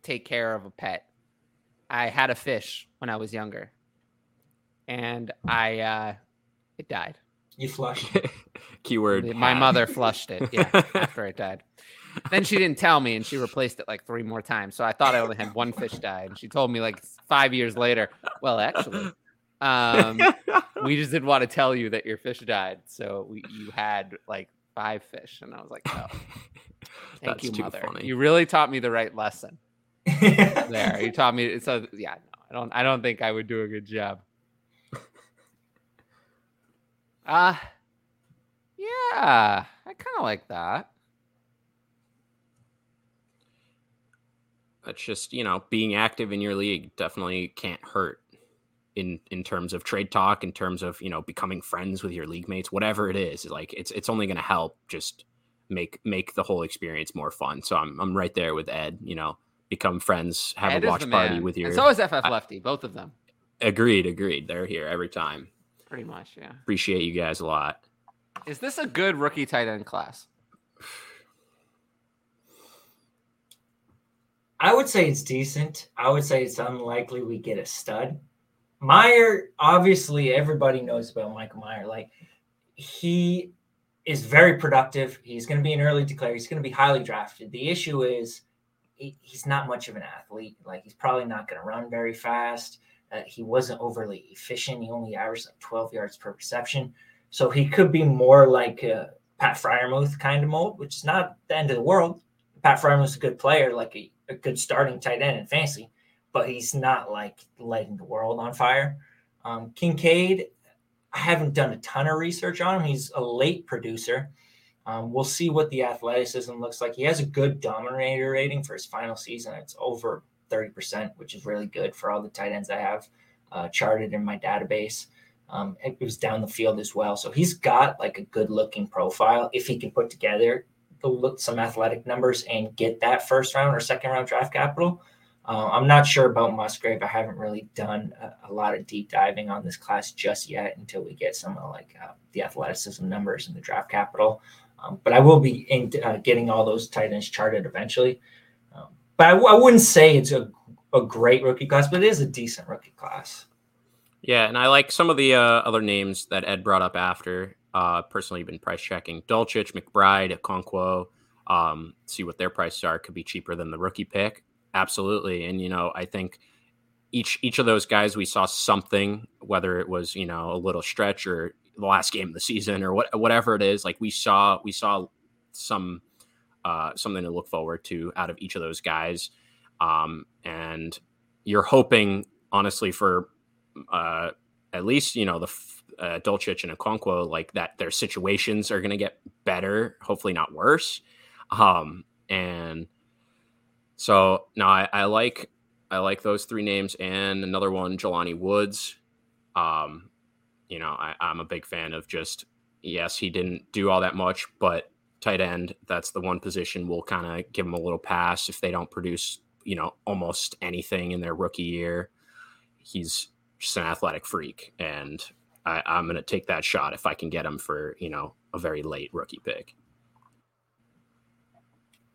take care of a pet. I had a fish when I was younger. And I uh it died. You flush. keyword. My had. mother flushed it, yeah, after it died. then she didn't tell me, and she replaced it like three more times. So I thought I only had one fish die, and she told me like five years later. Well, actually, um, we just didn't want to tell you that your fish died, so we, you had like five fish, and I was like, oh, thank you, mother. funny. You really taught me the right lesson there. You taught me. So yeah, no, I don't. I don't think I would do a good job. Uh yeah, I kind of like that. That's just you know being active in your league definitely can't hurt in in terms of trade talk, in terms of you know becoming friends with your league mates, whatever it is. Like it's it's only going to help just make make the whole experience more fun. So I'm I'm right there with Ed. You know, become friends, have Ed a watch party with your. And so is FF I- Lefty, both of them, agreed, agreed. They're here every time. pretty much. Yeah. Appreciate you guys a lot. Is this a good rookie tight end class? I would say it's decent. I would say it's unlikely we get a stud. Mayer, obviously, everybody knows about Michael Mayer. Like, he is very productive. He's going to be an early declare. He's going to be highly drafted. The issue is he, he's not much of an athlete. Like, he's probably not going to run very fast. Uh, he wasn't overly efficient. He only averaged like 12 yards per reception. So he could be more like a Pat Freiermuth kind of mold, which is not the end of the world. Pat Freiermuth's a good player, like a, a good starting tight end in fantasy, but he's not like lighting the world on fire. Um, Kincaid, I haven't done a ton of research on him. He's a late producer. Um, we'll see what the athleticism looks like. He has a good dominator rating for his final season. It's over 30%, which is really good for all the tight ends I have uh, charted in my database. Um, it was down the field as well. So he's got like a good looking profile. If he can put together the look some athletic numbers and get that first round or second round draft capital. Uh, I'm not sure about Musgrave. I haven't really done a, a, lot of deep diving on this class just yet until we get some of like uh, the athleticism numbers and the draft capital. Um, but I will be in, uh, getting all those tight ends charted eventually. Um, but I, w- I wouldn't say it's a, a great rookie class, but it is a decent rookie class. Yeah, and I like some of the uh, other names that Ed brought up after. Uh, personally, been price checking Dulcich, McBride, Okonkwo. Um, see what their prices are. Could be cheaper than the rookie pick. Absolutely, and you know, I think each each of those guys we saw something, whether it was you know a little stretch or the last game of the season or what whatever it is. Like we saw we saw some uh, something to look forward to out of each of those guys, um, and you're hoping honestly for uh, at least you know the uh, Dulcich and Okonkwo like that their situations are going to get better, hopefully not worse. Um, and so now I, I like I like those three names and another one, Jelani Woods. Um, you know, I, I'm a big fan of just yes, he didn't do all that much, but tight end, that's the one position we'll kind of give him a little pass if they don't produce, you know, almost anything in their rookie year. He's just an athletic freak, and I, I'm going to take that shot if I can get him for you know a very late rookie pick.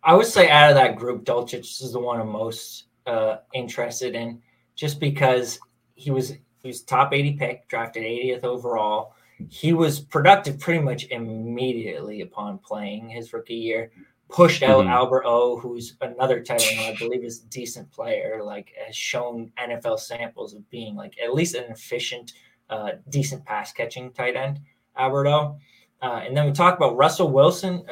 I would say out of that group, Dulcich is the one I'm most uh, interested in, just because he was he was top 80 pick, drafted 80th overall. He was productive pretty much immediately upon playing his rookie year. Pushed out Mhm. Albert O, who's another tight end I believe is a decent player, like has shown NFL samples of being like at least an efficient, uh, decent pass catching tight end. Albert O. Uh, and then we talk about Russell Wilson.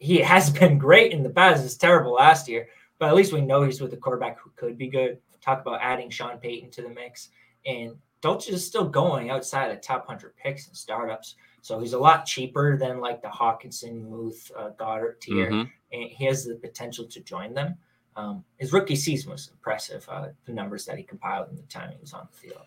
He has been great in the past. It's terrible last year, but at least we know he's with a quarterback who could be good. Talk about adding Sean Payton to the mix, and Dulcich is still going outside the top hundred picks and startups. So he's a lot cheaper than like the Hockenson, Muth, uh, Goedert tier, Mhm. and he has the potential to join them. Um, his rookie season was impressive. Uh, the numbers that he compiled and the time he was on the field.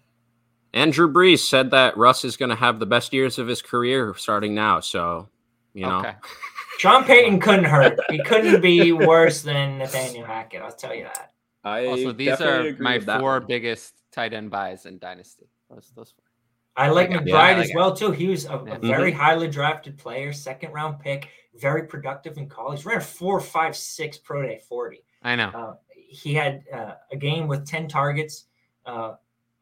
Andrew Brees said that Russ is going to have the best years of his career starting now. So, you know, Okay. Sean Payton couldn't hurt. He couldn't be worse than Nathaniel Hackett. I'll tell you that. I Also, these are my four biggest tight end buys in Dynasty. Those, those four. I like like. McBride Yeah, I like as it. well too. He was a, a Yeah. very highly drafted player, second round pick, very productive in college. Ran a four, five, six pro day forty. I know. Uh, he had uh, a game with ten targets. Uh,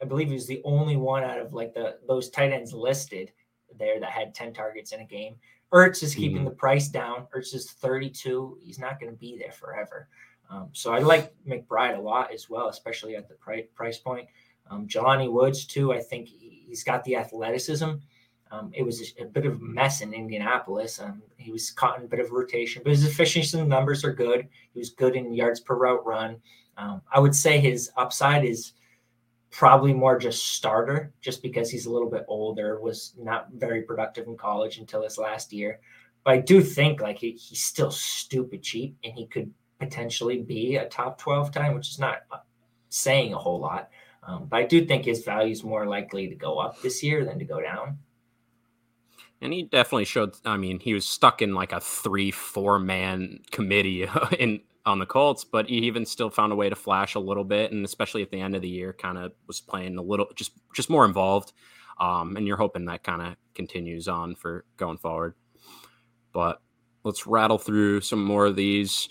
I believe he was the only one out of like the those tight ends listed there that had ten targets in a game. Ertz is keeping Mhm. the price down. Ertz is 32. He's not going to be there forever. Um, so I like McBride a lot as well, especially at the pri- price point. Um, Jelani Woods too. I think he, he's got the athleticism. Um, it was a, a bit of a mess in Indianapolis. Um, he was caught in a bit of rotation, but his efficiency numbers are good. He was good in yards per route run. Um, I would say his upside is probably more just starter, just because he's a little bit older, was not very productive in college until his last year. But I do think like he, he's still stupid cheap, and he could potentially be a top twelve time, which is not uh, saying a whole lot. Um, but I do think his value is more likely to go up this year than to go down. And he definitely showed. I mean, he was stuck in like a three, four man committee in on the Colts, but he even still found a way to flash a little bit, and especially at the end of the year, kind of was playing a little, just just more involved. Um, and you're hoping that kind of continues on for going forward. But let's rattle through some more of these.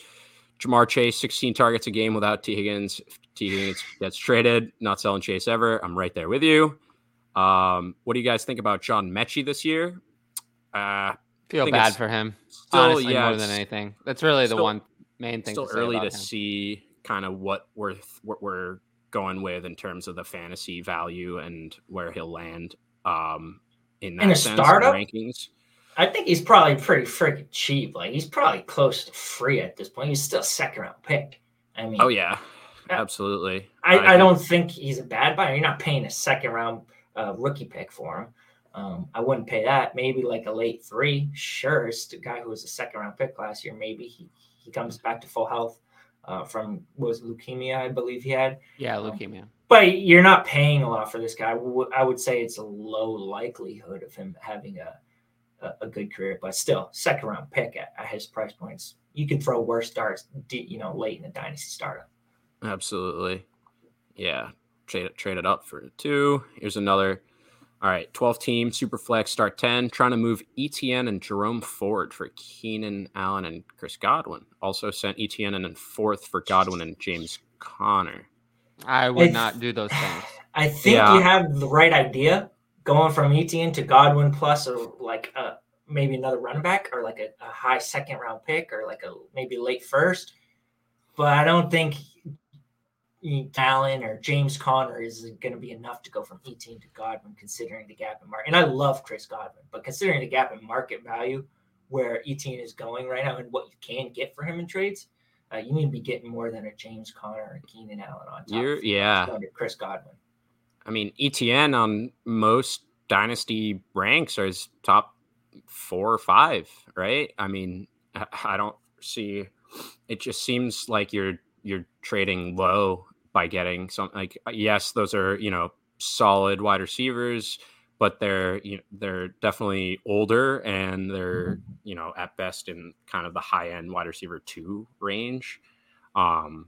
Ja'Marr Chase, 16 targets a game without Tee Higgins. If Tee Higgins gets traded, not selling Chase ever. I'm right there with you. Um, what do you guys think about John Metchie this year? Uh, Feel bad for him. still, honestly, yeah, more than anything. That's really the still- one main thing. still to early to him. see kind of what we're what we're going with in terms of the fantasy value and where he'll land um, in that In a sense, startup? rankings. I think he's probably pretty freaking cheap. Like he's probably close to free at this point. He's still a second round pick. I mean, Oh yeah, Yeah. absolutely. I, I think- don't think he's a bad buyer. You're not paying a second round uh, rookie pick for him. Um, I wouldn't pay that. Maybe like a late three. Sure, it's the guy who was a second round pick last year. Maybe he, he comes back to full health uh, from was leukemia, I believe he had. Yeah, Um, leukemia. But you're not paying a lot for this guy. I would- say it's a low likelihood of him having a, a, a good career, but still, second round pick at, at his price points. You can throw worse starts, you know, late in the dynasty startup. Absolutely. Yeah. Trade it, trade it up for two. Here's another. All right. 12 team, super flex, start 10. Trying to move Etienne and Jerome Ford for Keenan Allen and Chris Godwin. Also sent Etienne and then fourth for Godwin and James Conner. I would If- not do those things. I think Yeah. you have the right idea going from Etienne to Godwin plus or like uh maybe another running back or like a, a high second round pick or like a maybe late first. But I don't think Allen or James Conner isn't going to be enough to go from Etienne to Godwin considering the gap in market. And I love Chris Godwin, but considering the gap in market value where Etienne is going right now and what you can get for him in trades, uh, you need to be getting more than a James Conner or Keenan Allen on top. You're, yeah. Chris Godwin. I mean, Etienne on most dynasty ranks are his top four or five, right? I mean, I I don't see. It just seems like you're you're trading low by getting some. Like, yes, those are you know solid wide receivers, but they're you know, they're definitely older and they're you know at best in kind of the high end wide receiver two range. Um,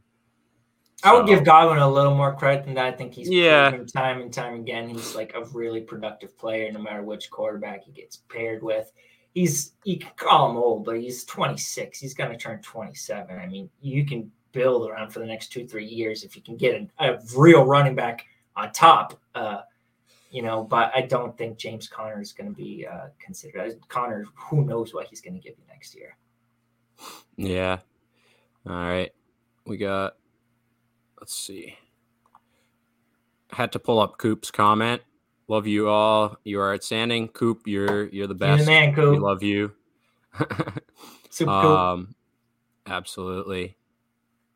I would so- give Godwin a little more credit than that. I think he's Yeah. time and time again. He's like a really productive player, no matter which quarterback he gets paired with. He's you can call him old, but he's 26. He's going to turn 27. I mean, you can build around for the next two, three years if you can get a, a real running back on top. Uh, you know, but I don't think James Conner is going to be uh, considered. Conner, who knows what he's going to give you next year. Yeah. All right. We got let's see. Had to pull up Coop's comment. Love you all. You are outstanding. Coop, you're you're the You're the best. man, We Coop. love you. Super Coop. um absolutely.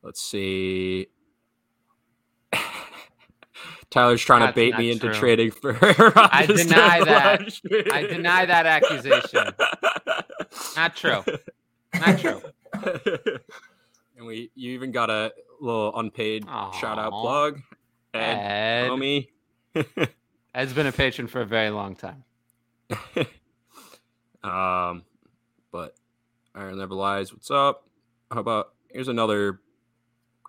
Let's see. Tyler's trying That's to bait me into trading for I deny that. I deny that accusation. Not true. Not true. and we you even got a little unpaid shout out plug. Ed, Ed homie. has been a patron for a very long time. um, but Iron Never Lies. What's up? How about here's another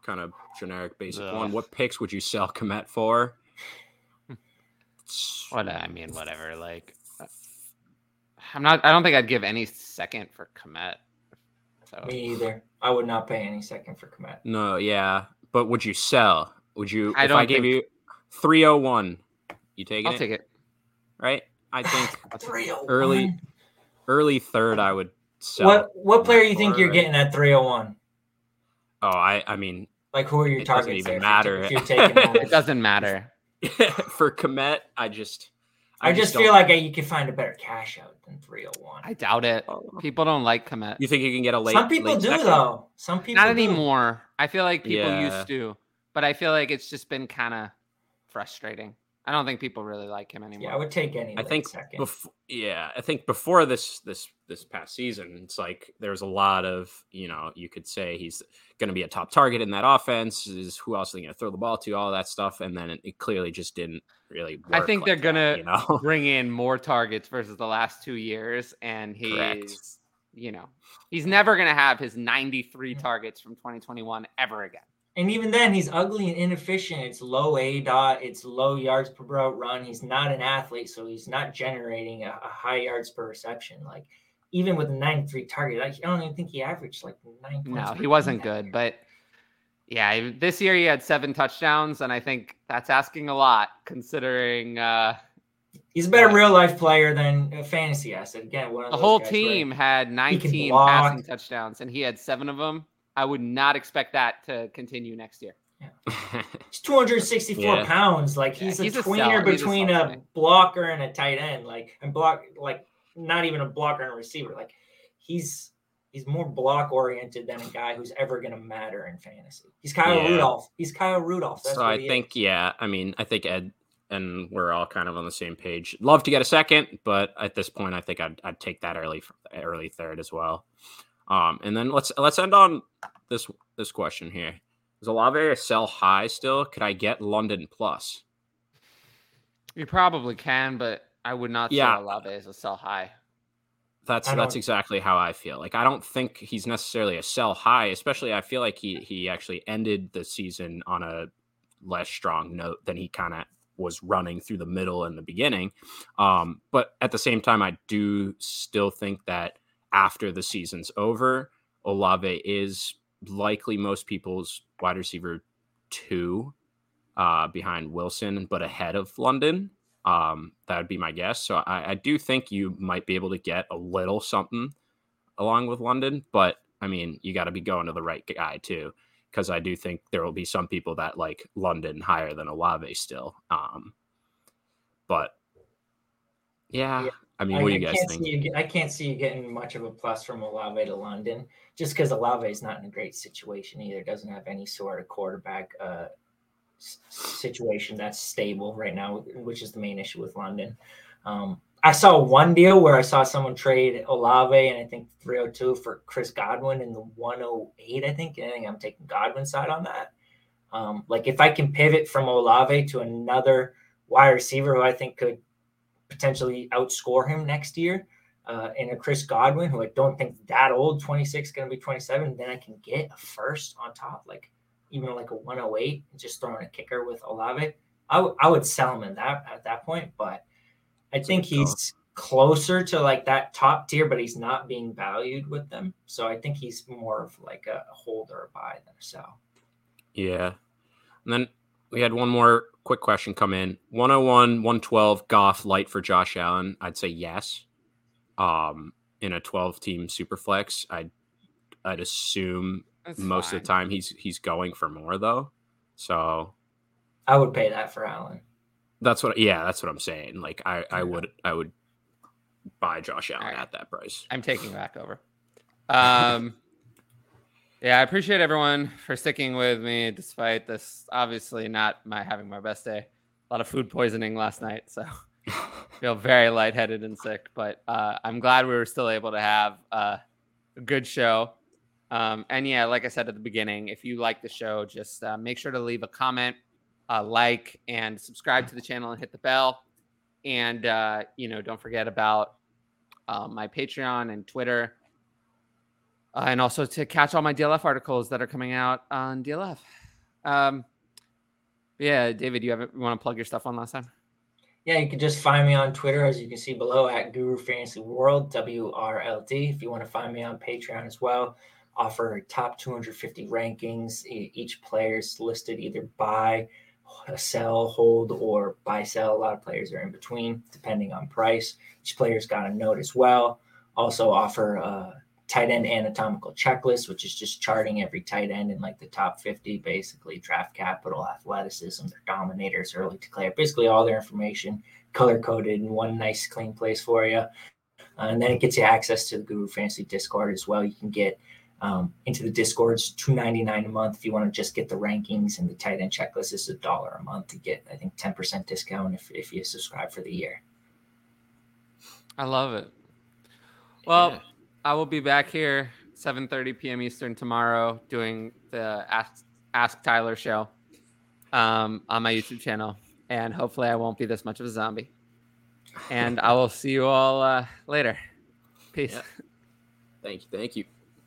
kind of generic basic one. What picks would you sell Kmet for? What I mean, whatever. Like, uh, I'm not. I don't think I'd give any second for Kmet. So Me either. I would not pay any second for Kmet. No, yeah, but would you sell? Would you? I if I don't gave think- you three oh one, you taking I'll it? take it. right? I think I'll take it. 301. early- early third, I would sell. What what player you think for, you're right? getting at 301? Oh, I I mean, Like who are your It doesn't even there matter. If you're, if you're taking It doesn't matter. for Kmet, I just I just don't- feel like uh, you can find a better cash out than 301. I doubt it. Oh. People don't like Kmet. You think you can get a late? Some people late do second? though. Some people Not do. anymore. I feel like people Yeah. used to, but I feel like it's just been kind of frustrating. I don't think people really like him anymore. Yeah, I would take any. I late think second. before, yeah, I think before this this this past season, it's like there's a lot of you know you could say he's going to be a top target in that offense. Is who else are they going to throw the ball to? All that stuff, and then it, it clearly just didn't really. I work think they're gonna you know. bring in more targets versus the last two years, and he's, Correct. you know, he's never gonna have his 93 Mm. targets from 2021 ever again. And even then, he's ugly and inefficient. It's low aDOT. It's low yards per route run. He's not an athlete, so he's not generating a, a high yards per reception. Like even with a 93 target, I, I don't even think he averaged like nine. Points No, he wasn't good, year. but yeah, this year he had seven touchdowns, and I think that's asking a lot considering uh, he's a better yeah. real life player than a fantasy asset. Again, one of the whole team had 19 passing touchdowns, and he had seven of them. I would not expect that to continue next year. He's 264 Yeah. pounds. Like he's, he's a a tweener a between sell a, to me. blocker and a tight end. Like and block like not even a blocker and a receiver. Like he's he's more block oriented than a guy who's ever gonna matter in fantasy. He's Kyle Yeah. Rudolph. He's Kyle Rudolph. That's so I think, is. yeah, I mean, I think Ed and we're all kind of on the same page. Love to get a second, but at this point, I think I'd, I'd take that early, early third as well. Um, and then let's let's end on this this question here: Is Olave a sell high still? Could I get London plus? You probably can, but I would not Yeah. say Olave is a sell high. That's that's exactly how I feel. Like I don't think he's necessarily a sell high, especially I feel like he he actually ended the season on a less strong note than he kind of was running through the middle and the beginning. Um, but at the same time, I do still think that after the season's over, Olave is likely most people's wide receiver two uh, behind Wilson, but ahead of London. Um, that would be my guess. So I, I do think you might be able to get a little something along with London, but I mean, you got to be going to the right guy too, because I do think there will be some people that like London higher than Olave still. Um, but yeah, Yeah, I mean, I, what do you guys think? you, get- I can't see you getting much of a plus from Olave to London, just because Olave is not in a great situation either. Doesn't have any sort of quarterback uh, situation that's stable right now, which is the main issue with London. Um, I saw one deal where I saw someone trade Olave and I think 302 for Chris Godwin in the 108. I think. I think I'm taking Godwin's side on that. Um, like if I can pivot from Olave to another wide receiver who I think could potentially outscore him next year, uh, and a Chris Godwin who I don't think that old, 26, going to be 27, then I can get a first on top, like even like a 108, just throwing a kicker with Olave. I, w- I would sell him at that at that point, but I think he's closer to like that top tier, but he's not being valued with them. So I think he's more of like a hold or a buy than a sell. Yeah. And then we had one more quick question come in 101, 112 Goff light for Josh Allen. I'd say yes. Um, in a 12 team super flex, I'd, I'd assume That's most fine. of the time he's he's going for more though. So I would pay that for Allen. that's what yeah, that's what I'm saying. Like I, I would I would buy Josh Allen Alright. at that price. I'm taking back over. Um, yeah, I appreciate everyone for sticking with me despite this. Obviously, not my having my best day. A lot of food poisoning last night, so feel very lightheaded and sick. But uh, I'm glad we were still able to have uh, a good show. Um, and yeah, like I said at the beginning, if you like the show, just uh, make sure to leave a comment, uh, like, and subscribe to the channel and hit the bell. And uh, you know, don't forget about uh, my Patreon and Twitter, uh, and also to catch all my DLF articles that are coming out on DLF. Um, yeah, David, you you want to plug your stuff one last time? Yeah, you can just find me on Twitter, as you can see below, at Guru Fantasy World, W R L D. If you want to find me on Patreon as well, offer top 250 rankings. Each player is listed either buy, sell, hold, or buy, sell. A lot of players are in between, depending on price. Each player's got a note as well. also offer a tight end anatomical checklist, which is just charting every tight end in like the top 50, basically draft capital, athleticism, their dominators, early declare, basically all their information color coded in one nice clean place for you. Uh, and then it gets you access to the Guru Fantasy Discord as well. You can get um, into the Discords, two ninety nine a month. If you want to just get the rankings and the tight end checklist, is a dollar a month to get. I think ten percent discount if if you subscribe for the year. I love it. Well, Yeah. I will be back here 7:30 p.m. Eastern tomorrow doing the Ask, Ask Tyler show um, on my YouTube channel, and hopefully I won't be this much of a zombie. And I will see you all uh, later. Peace. Yeah. Thank you. Thank you.